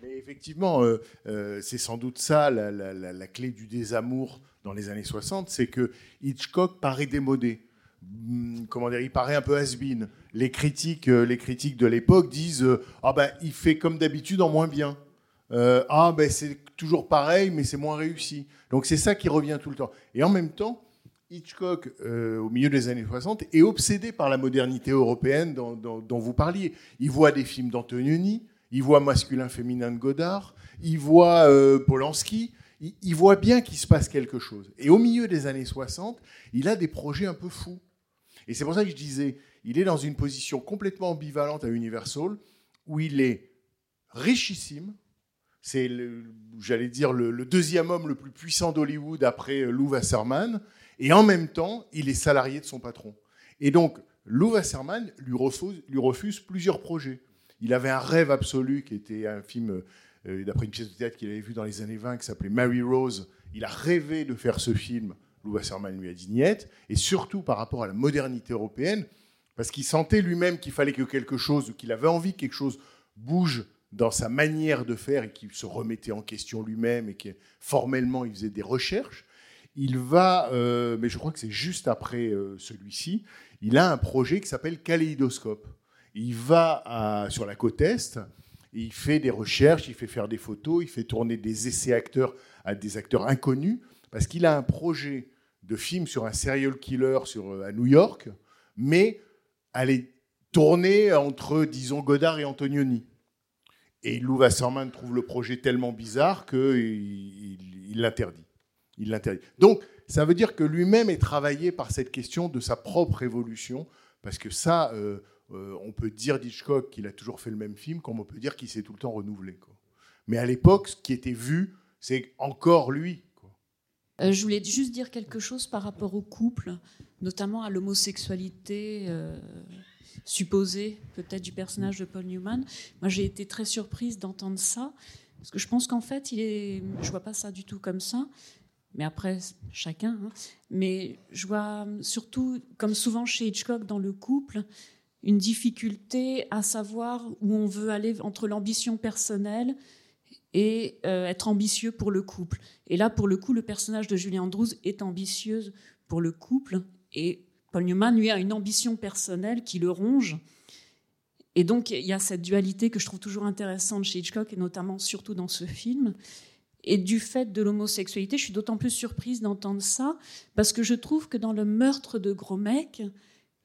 B: Mais effectivement, euh, euh, c'est sans doute ça la, la- la- la clé du désamour dans les années 60, c'est que Hitchcock paraît démodé. Hum, Comment dire, il paraît un peu has-been. Les critiques, euh, les critiques de l'époque disent euh, ah ben il fait comme d'habitude en moins bien. Euh, ah ben c'est toujours pareil mais c'est moins réussi. Donc c'est ça qui revient tout le temps. Et en même temps, Hitchcock, au milieu des années 60, est obsédé par la modernité européenne dont, vous parliez. Il voit des films d'Antonioni, il voit Masculin, Féminin de Godard, il voit Polanski, il, il voit bien qu'il se passe quelque chose. Et au milieu des années 60, il a des projets un peu fous. Et c'est pour ça que je disais, il est dans une position complètement ambivalente à Universal, où il est richissime, c'est, j'allais dire, le, deuxième homme le plus puissant d'Hollywood après euh, Lou Wasserman. Et en même temps, il est salarié de son patron. Et donc, Lou Wasserman lui refuse, lui refuse plusieurs projets. Il avait un rêve absolu qui était un film, euh, d'après une pièce de théâtre qu'il avait vue dans les années 20 qui s'appelait Mary Rose. Il a rêvé de faire ce film. Lou Wasserman lui a dit niette. Et surtout par rapport à la modernité européenne, parce qu'il sentait lui-même qu'il fallait que quelque chose, qu'il avait envie que quelque chose bouge dans sa manière de faire et qu'il se remettait en question lui-même et que formellement il faisait des recherches. Il va, euh, mais je crois que c'est juste après euh, celui-ci, il a un projet qui s'appelle Kaléidoscope. Il va sur la côte Est, il fait des recherches, il fait faire des photos, il fait tourner des essais-acteurs à des acteurs inconnus, parce qu'il a un projet de film sur un serial killer sur, euh, à New York, mais aller tourner entre, disons, Godard et Antonioni. Et Lou Wasserman trouve le projet tellement bizarre qu'il il, il l'interdit. Il l'interdit. Donc, ça veut dire que lui-même est travaillé par cette question de sa propre évolution, parce que ça, euh, euh, on peut dire d'Hitchcock qu'il a toujours fait le même film, comme on peut dire qu'il s'est tout le temps renouvelé. Mais à l'époque, ce qui était vu, c'est encore lui.
K: Euh, je voulais juste dire quelque chose par rapport au couple, notamment à l'homosexualité euh, supposée peut-être du personnage de Paul Newman. Moi, j'ai été très surprise d'entendre ça, parce que je pense qu'en fait, il est, je vois pas ça du tout comme ça. Mais après, chacun. hein. Mais je vois surtout, comme souvent chez Hitchcock, dans le couple, une difficulté à savoir où on veut aller entre l'ambition personnelle et euh, être ambitieux pour le couple. Et là, pour le coup, le personnage de Julie Andrews est ambitieuse pour le couple, et Paul Newman, lui, a une ambition personnelle qui le ronge. Et donc, il y a cette dualité que je trouve toujours intéressante chez Hitchcock, et notamment surtout dans ce film. Et du fait de l'homosexualité, je suis d'autant plus surprise d'entendre ça, parce que je trouve que dans le meurtre de Gros Mec,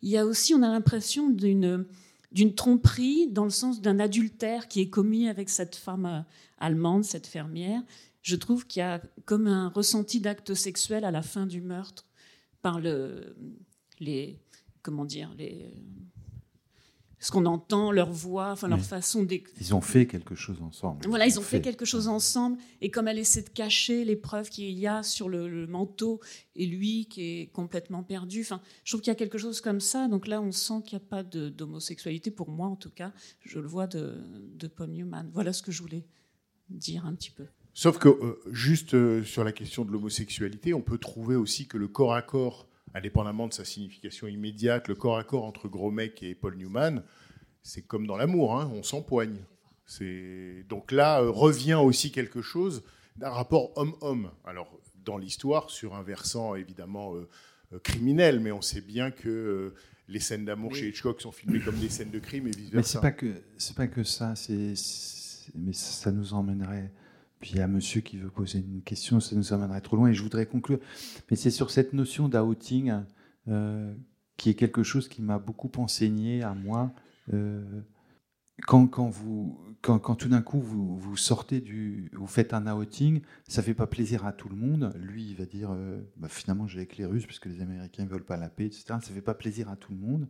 K: il y a aussi, on a l'impression d'une d'une tromperie dans le sens d'un adultère qui est commis avec cette femme euh, allemande, cette fermière. Je trouve qu'il y a comme un ressenti d'acte sexuel à la fin du meurtre par le, les comment dire ce qu'on entend, leur voix, enfin leur
C: Oui.
K: façon d'ex-
C: Ils ont fait quelque chose ensemble.
K: voilà, ils ont fait quelque chose ensemble. Et comme elle essaie de cacher les preuves qu'il y a sur le, le manteau et lui qui est complètement perdu, enfin, je trouve qu'il y a quelque chose comme ça. Donc là, on sent qu'il n'y a pas d'homosexualité, pour moi en tout cas. Je le vois de, de Paul Newman. Voilà ce que je voulais dire un petit peu.
B: Sauf que, euh, juste euh, sur la question de l'homosexualité, on peut trouver aussi que le corps à corps, indépendamment de sa signification immédiate, le corps à corps entre Gros Mec et Paul Newman, c'est comme dans l'amour, hein, on s'empoigne. Donc là, euh, revient aussi quelque chose d'un rapport homme-homme. Alors, dans l'histoire, sur un versant évidemment euh, euh, criminel, mais on sait bien que euh, les scènes d'amour chez Hitchcock sont filmées comme des scènes de crime et
C: Mais c'est
B: vice-versa.
C: pas que c'est pas que ça. Mais ça nous emmènerait. Puis il y a Monsieur qui veut poser une question, ça nous emmènerait trop loin. Et je voudrais conclure. Mais c'est sur cette notion d'outing euh, qui est quelque chose qui m'a beaucoup enseigné à moi. Euh, quand, quand, vous, quand, tout d'un coup vous, vous sortez du, vous faites un outing, ça fait pas plaisir à tout le monde. Lui, il va dire, euh, bah, finalement, j'ai avec les Russes parce que les Américains ne veulent pas la paix, etc. Ça fait pas plaisir à tout le monde.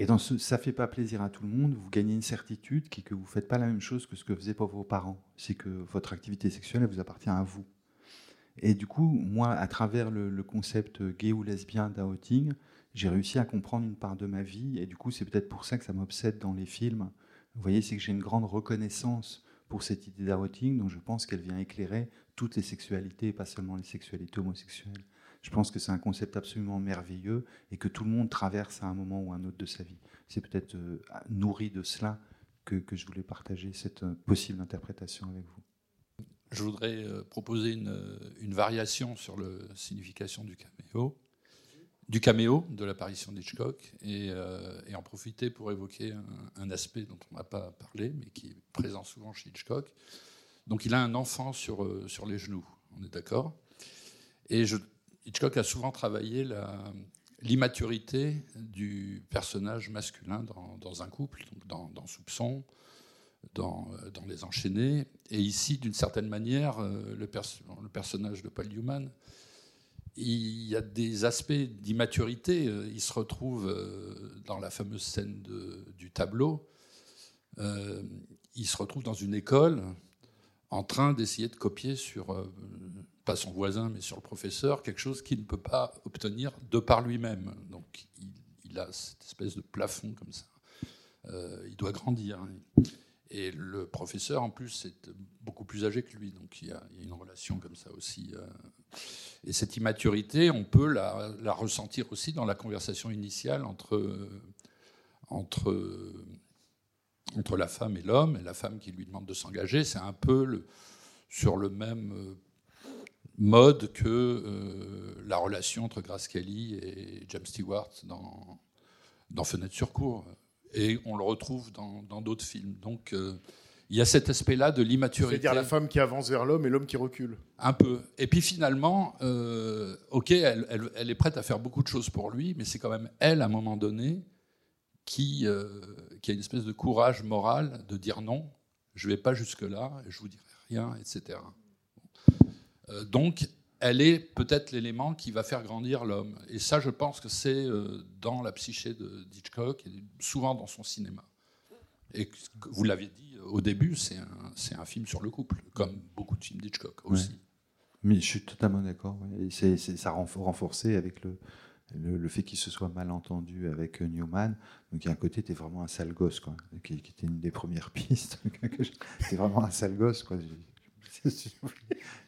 C: Et dans ce ça fait pas plaisir à tout le monde, vous gagnez une certitude qui est que vous faites pas la même chose que ce que faisaient pas vos parents. C'est que votre activité sexuelle, elle vous appartient à vous. Et du coup, moi, à travers le, concept gay ou lesbien d'outing, j'ai réussi à comprendre une part de ma vie. Et du coup, c'est peut-être pour ça que ça m'obsède dans les films. Vous voyez, c'est que j'ai une grande reconnaissance pour cette idée d'outing, dont je pense qu'elle vient éclairer toutes les sexualités, pas seulement les sexualités homosexuelles. Je pense que c'est un concept absolument merveilleux et que tout le monde traverse à un moment ou un autre de sa vie. C'est peut-être euh, nourri de cela que, je voulais partager cette euh, possible interprétation avec vous.
L: Je voudrais euh, proposer une, variation sur la signification du caméo, du caméo de l'apparition d'Hitchcock, et, en profiter pour évoquer un, aspect dont on n'a pas parlé, mais qui est présent souvent chez Hitchcock. Donc il a un enfant sur, sur les genoux, on est d'accord? Et je, Hitchcock a souvent travaillé l'immaturité du personnage masculin dans, un couple, donc dans, dans Soupçon, dans, Les Enchaînés. Et ici, d'une certaine manière, euh, le, pers- le personnage de Paul Newman, il y a des aspects d'immaturité. Euh, Il se retrouve euh, dans la fameuse scène du tableau. Il se retrouve dans une école en train d'essayer de copier sur, pas son voisin, mais sur le professeur, quelque chose qu'il ne peut pas obtenir de par lui-même. Donc il, a cette espèce de plafond comme ça euh, il doit grandir. Et le professeur, en plus, est beaucoup plus âgé que lui, donc il y a, une relation comme ça aussi. euh. Et cette immaturité, on peut la, ressentir aussi dans la conversation initiale entre, entre, entre la femme et l'homme, et la femme qui lui demande de s'engager. C'est un peu sur le même euh, mode que euh, la relation entre Grace Kelly et James Stewart dans, dans Fenêtre sur cour. Et on le retrouve dans d'autres films. Donc euh, il y a cet aspect-là de l'immaturité.
B: C'est-à-dire la femme qui avance vers l'homme et l'homme qui recule.
L: Un peu. Et puis finalement, euh, ok, elle, elle- elle est prête à faire beaucoup de choses pour lui, mais c'est quand même elle, à un moment donné, qui, qui a une espèce de courage moral de dire non, je ne vais pas jusque-là, je vous dirai rien, etc. Euh, donc, elle est peut-être l'élément qui va faire grandir l'homme. Et ça, je pense que c'est euh, dans la psyché de Hitchcock et souvent dans son cinéma. Et vous l'avez dit euh, au début, c'est un, film sur le couple, comme beaucoup de films d'Hitchcock aussi.
C: Ouais. Mais je suis totalement d'accord. ouais. Et c'est, ça renforcé avec le, le, le fait qu'il se soit mal entendu avec Newman. Donc, il y a un côté, tu vraiment un sale gosse, quoi, qui, qui était une des premières pistes. T'es vraiment un sale gosse, quoi.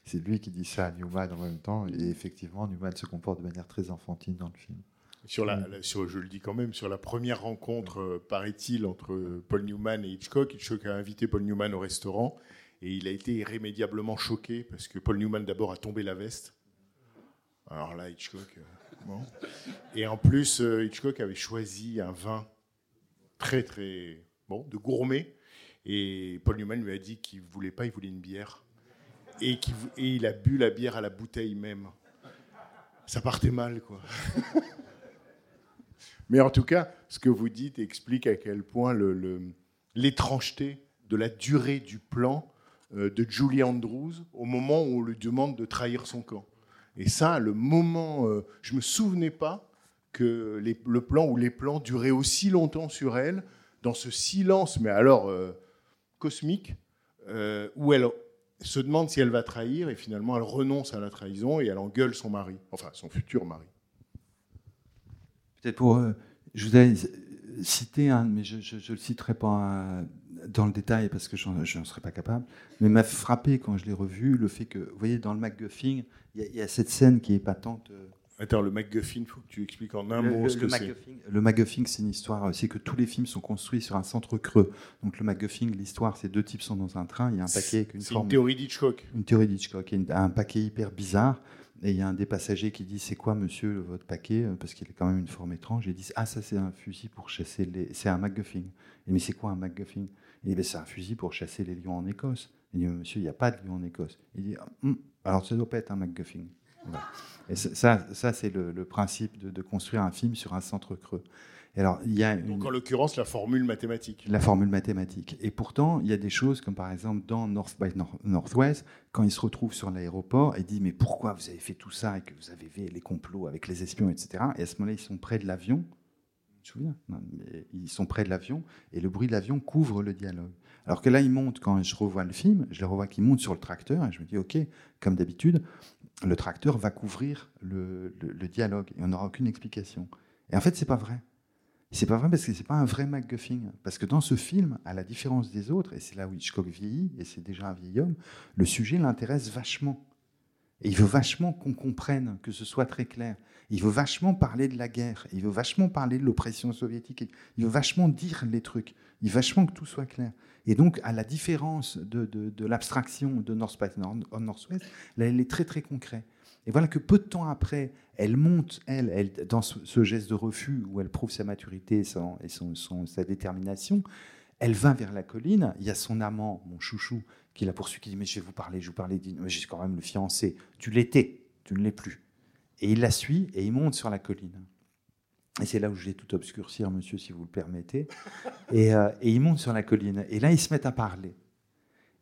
C: C'est lui qui dit ça à Newman en même temps. Et effectivement, Newman se comporte de manière très enfantine dans le film.
B: Sur la, la- sur- je le dis quand même, sur la première rencontre, euh, paraît-il, entre Paul Newman et Hitchcock, Hitchcock a invité Paul Newman au restaurant et il a été irrémédiablement choqué parce que Paul Newman d'abord a tombé la veste. Alors là, Hitchcock. euh, bon. Et en plus, euh, Hitchcock avait choisi un vin très très bon, de gourmet. Et Paul Newman lui a dit qu'il voulait pas, il voulait une bière. Et, vou- et il a bu la bière à la bouteille même. Ça partait mal, quoi. Mais en tout cas, ce que vous dites explique à quel point l'étrangeté de la durée du plan euh, de Julie Andrews au moment où on lui demande de trahir son camp. Et ça, le moment, euh, je me souvenais pas que le plan ou les plans duraient aussi longtemps sur elle, dans ce silence, mais alors euh, cosmique, où elle se demande si elle va trahir et finalement elle renonce à la trahison et elle engueule son mari, enfin son futur mari.
C: Peut-être pour. euh, je voudrais citer un, mais je ne le citerai pas dans le détail parce que je n'en serais pas capable. Mais m'a frappé quand je l'ai revu le fait que, vous voyez, dans le MacGuffin, il y, a- il y a cette scène qui est patente. euh,
B: Attends, le MacGuffin, faut que tu expliques en un
C: le,
B: mot
C: le-
B: ce que c'est.
C: Le MacGuffin, c'est une histoire, euh, c'est que tous les films sont construits sur un centre creux. Donc le MacGuffin, l'histoire, c'est deux types sont dans un train, il y a un paquet avec une
B: C'est
C: forme.
B: une théorie d'Hitchcock.
C: Une théorie d'Hitchcock, il y a un paquet hyper bizarre. Et il y a un des passagers qui dit C'est quoi, monsieur, votre paquet? Parce qu'il a quand même une forme étrange. Et il dit Ah, ça, c'est un fusil pour chasser les. C'est un MacGuffin. Et mais c'est quoi un MacGuffin? Il dit Ben, C'est un fusil pour chasser les lions en Écosse. Il dit Monsieur, il n'y a pas de lions en Écosse. Il dit Hum, Alors, ça ne doit pas être un MacGuffin. Voilà. Et ça, ça, c'est le, le principe de, de construire un film sur un centre creux. Et alors, il y a une-
B: Donc en l'occurrence, la formule mathématique.
C: la formule mathématique. Et pourtant, il y a des choses comme par exemple dans North by Nor- Northwest, quand il se retrouve sur l'aéroport et dit mais pourquoi vous avez fait tout ça et que vous avez fait les complots avec les espions, etc. Et à ce moment-là, ils sont près de l'avion. Tu te souviens Non, mais Ils sont près de l'avion et le bruit de l'avion couvre le dialogue. Alors que là, ils montent, quand je revois le film, je les revois qui montent sur le tracteur et je me dis, OK, comme d'habitude, le tracteur va couvrir le, dialogue et on n'aura aucune explication. Et en fait, c'est pas vrai. C'est pas vrai parce que c'est pas un vrai MacGuffin. Parce que dans ce film, à la différence des autres, et c'est là où Hitchcock vieillit, et c'est déjà un vieil homme, le sujet l'intéresse vachement. Et il veut vachement qu'on comprenne, que ce soit très clair. Il veut vachement parler de la guerre. Il veut vachement parler de l'oppression soviétique. Il veut vachement dire les trucs. Il veut vachement que tout soit clair. Et donc, à la différence de, l'abstraction de North by Nor- Northwest, elle est très, très concret. Et voilà que peu de temps après, elle monte, elle, dans ce, geste de refus où elle prouve sa maturité et, sa détermination, elle va vers la colline. Il y a son amant, mon chouchou, qui la poursuit, qui dit Mais je vais vous parler, je vous dit Mais j'ai quand même le fiancé. Tu l'étais, tu ne l'es plus. Et il la suit et il monte sur la colline. Et c'est là où je vais tout obscurcir, monsieur, si vous le permettez. Et, euh, et ils montent sur la colline. Et là, ils se mettent à parler.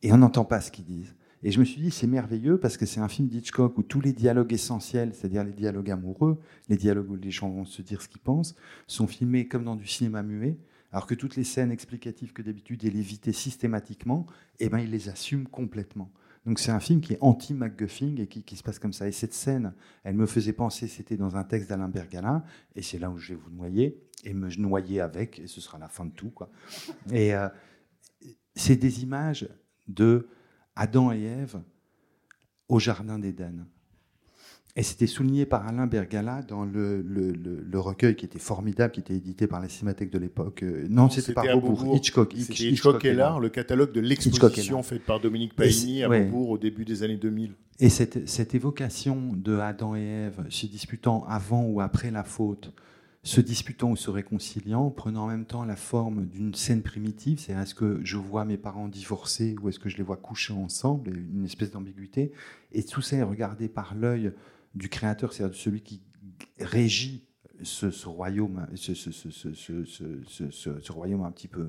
C: Et on n'entend pas ce qu'ils disent. Et je me suis dit, c'est merveilleux parce que c'est un film d'Hitchcock où tous les dialogues essentiels, c'est-à-dire les dialogues amoureux, les dialogues où les gens vont se dire ce qu'ils pensent, sont filmés comme dans du cinéma muet, alors que toutes les scènes explicatives que d'habitude il évitait systématiquement, eh ben, il les assume complètement. Donc c'est un film qui est anti-MacGuffin et qui, se passe comme ça. Et cette scène, elle me faisait penser, c'était dans un texte d'Alain Bergalin, et c'est là où je vais vous noyer, et me noyer avec, et ce sera la fin de tout. Et euh, c'est des images de Adam et Ève au Jardin d'Éden. Et c'était souligné par Alain Bergala dans le, le, recueil qui était formidable, qui était édité par la Cinémathèque de l'époque. Euh, non, c'était par Beaubourg,
B: Hitchcock. Hitchcock, Hitchcock est là, le catalogue de l'exposition faite par Dominique Paigny à Beaubourg au début des années 2000.
C: Et cette, cette évocation de Adam et Ève se disputant avant ou après la faute, se disputant ou se réconciliant, prenant en même temps la forme d'une scène primitive, c'est est-ce que je vois mes parents divorcés ou est-ce que je les vois coucher ensemble, une espèce d'ambiguïté, et tout ça est regardé par l'œil du créateur, c'est-à-dire de celui qui régit ce, royaume, ce, royaume un petit peu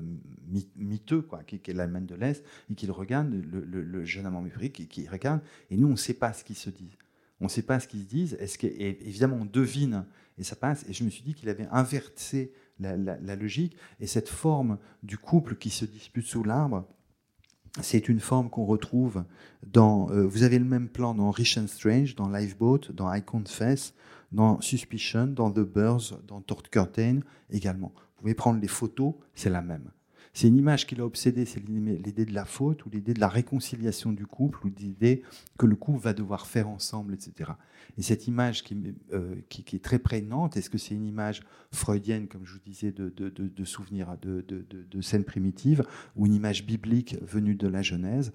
C: miteux, quoi, qui, est l'Allemagne de l'Est, et qu'il regarde, le, jeune amant qui, qui, regarde, et nous, on ne sait pas ce qu'ils se disent. On ne sait pas ce qu'ils se disent. Est-ce que, évidemment, on devine, et ça passe. Et je me suis dit qu'il avait inversé la, logique, et cette forme du couple qui se dispute sous l'arbre, c'est une forme qu'on retrouve dans. Euh, vous avez le même plan dans Rich and Strange, dans Lifeboat, dans I Confess, dans Suspicion, dans The Birds, dans Tort Curtain également. Vous pouvez prendre les photos, c'est la même. C'est une image qui l'a obsédé, c'est l'idée de la faute ou l'idée de la réconciliation du couple ou l'idée que le couple va devoir faire ensemble, etc. Et cette image qui, euh, qui, est très prégnante, est-ce que c'est une image freudienne, comme je vous disais, de, de, souvenirs, de, de scènes primitives, ou une image biblique venue de la Genèse?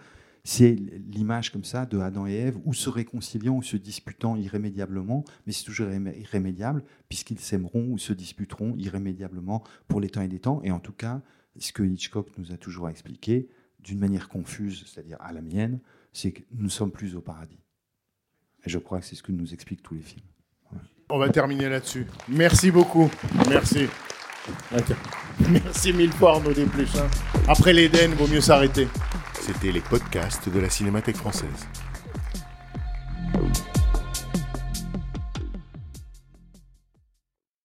C: C'est l'image comme ça de Adam et Ève, ou se réconciliant ou se disputant irrémédiablement, mais c'est toujours irrémédiable, puisqu'ils s'aimeront ou se disputeront irrémédiablement pour les temps et des temps. Et en tout cas, ce que Hitchcock nous a toujours expliqué, d'une manière confuse, c'est-à-dire à la mienne, c'est que nous ne sommes plus au paradis. Et je crois que c'est ce que nous expliquent tous les films.
B: On va terminer là-dessus. Merci beaucoup. Merci. Merci mille fois Arnaud Desplechin. Après l'Éden, vaut mieux s'arrêter. C'était les podcasts de la Cinémathèque française.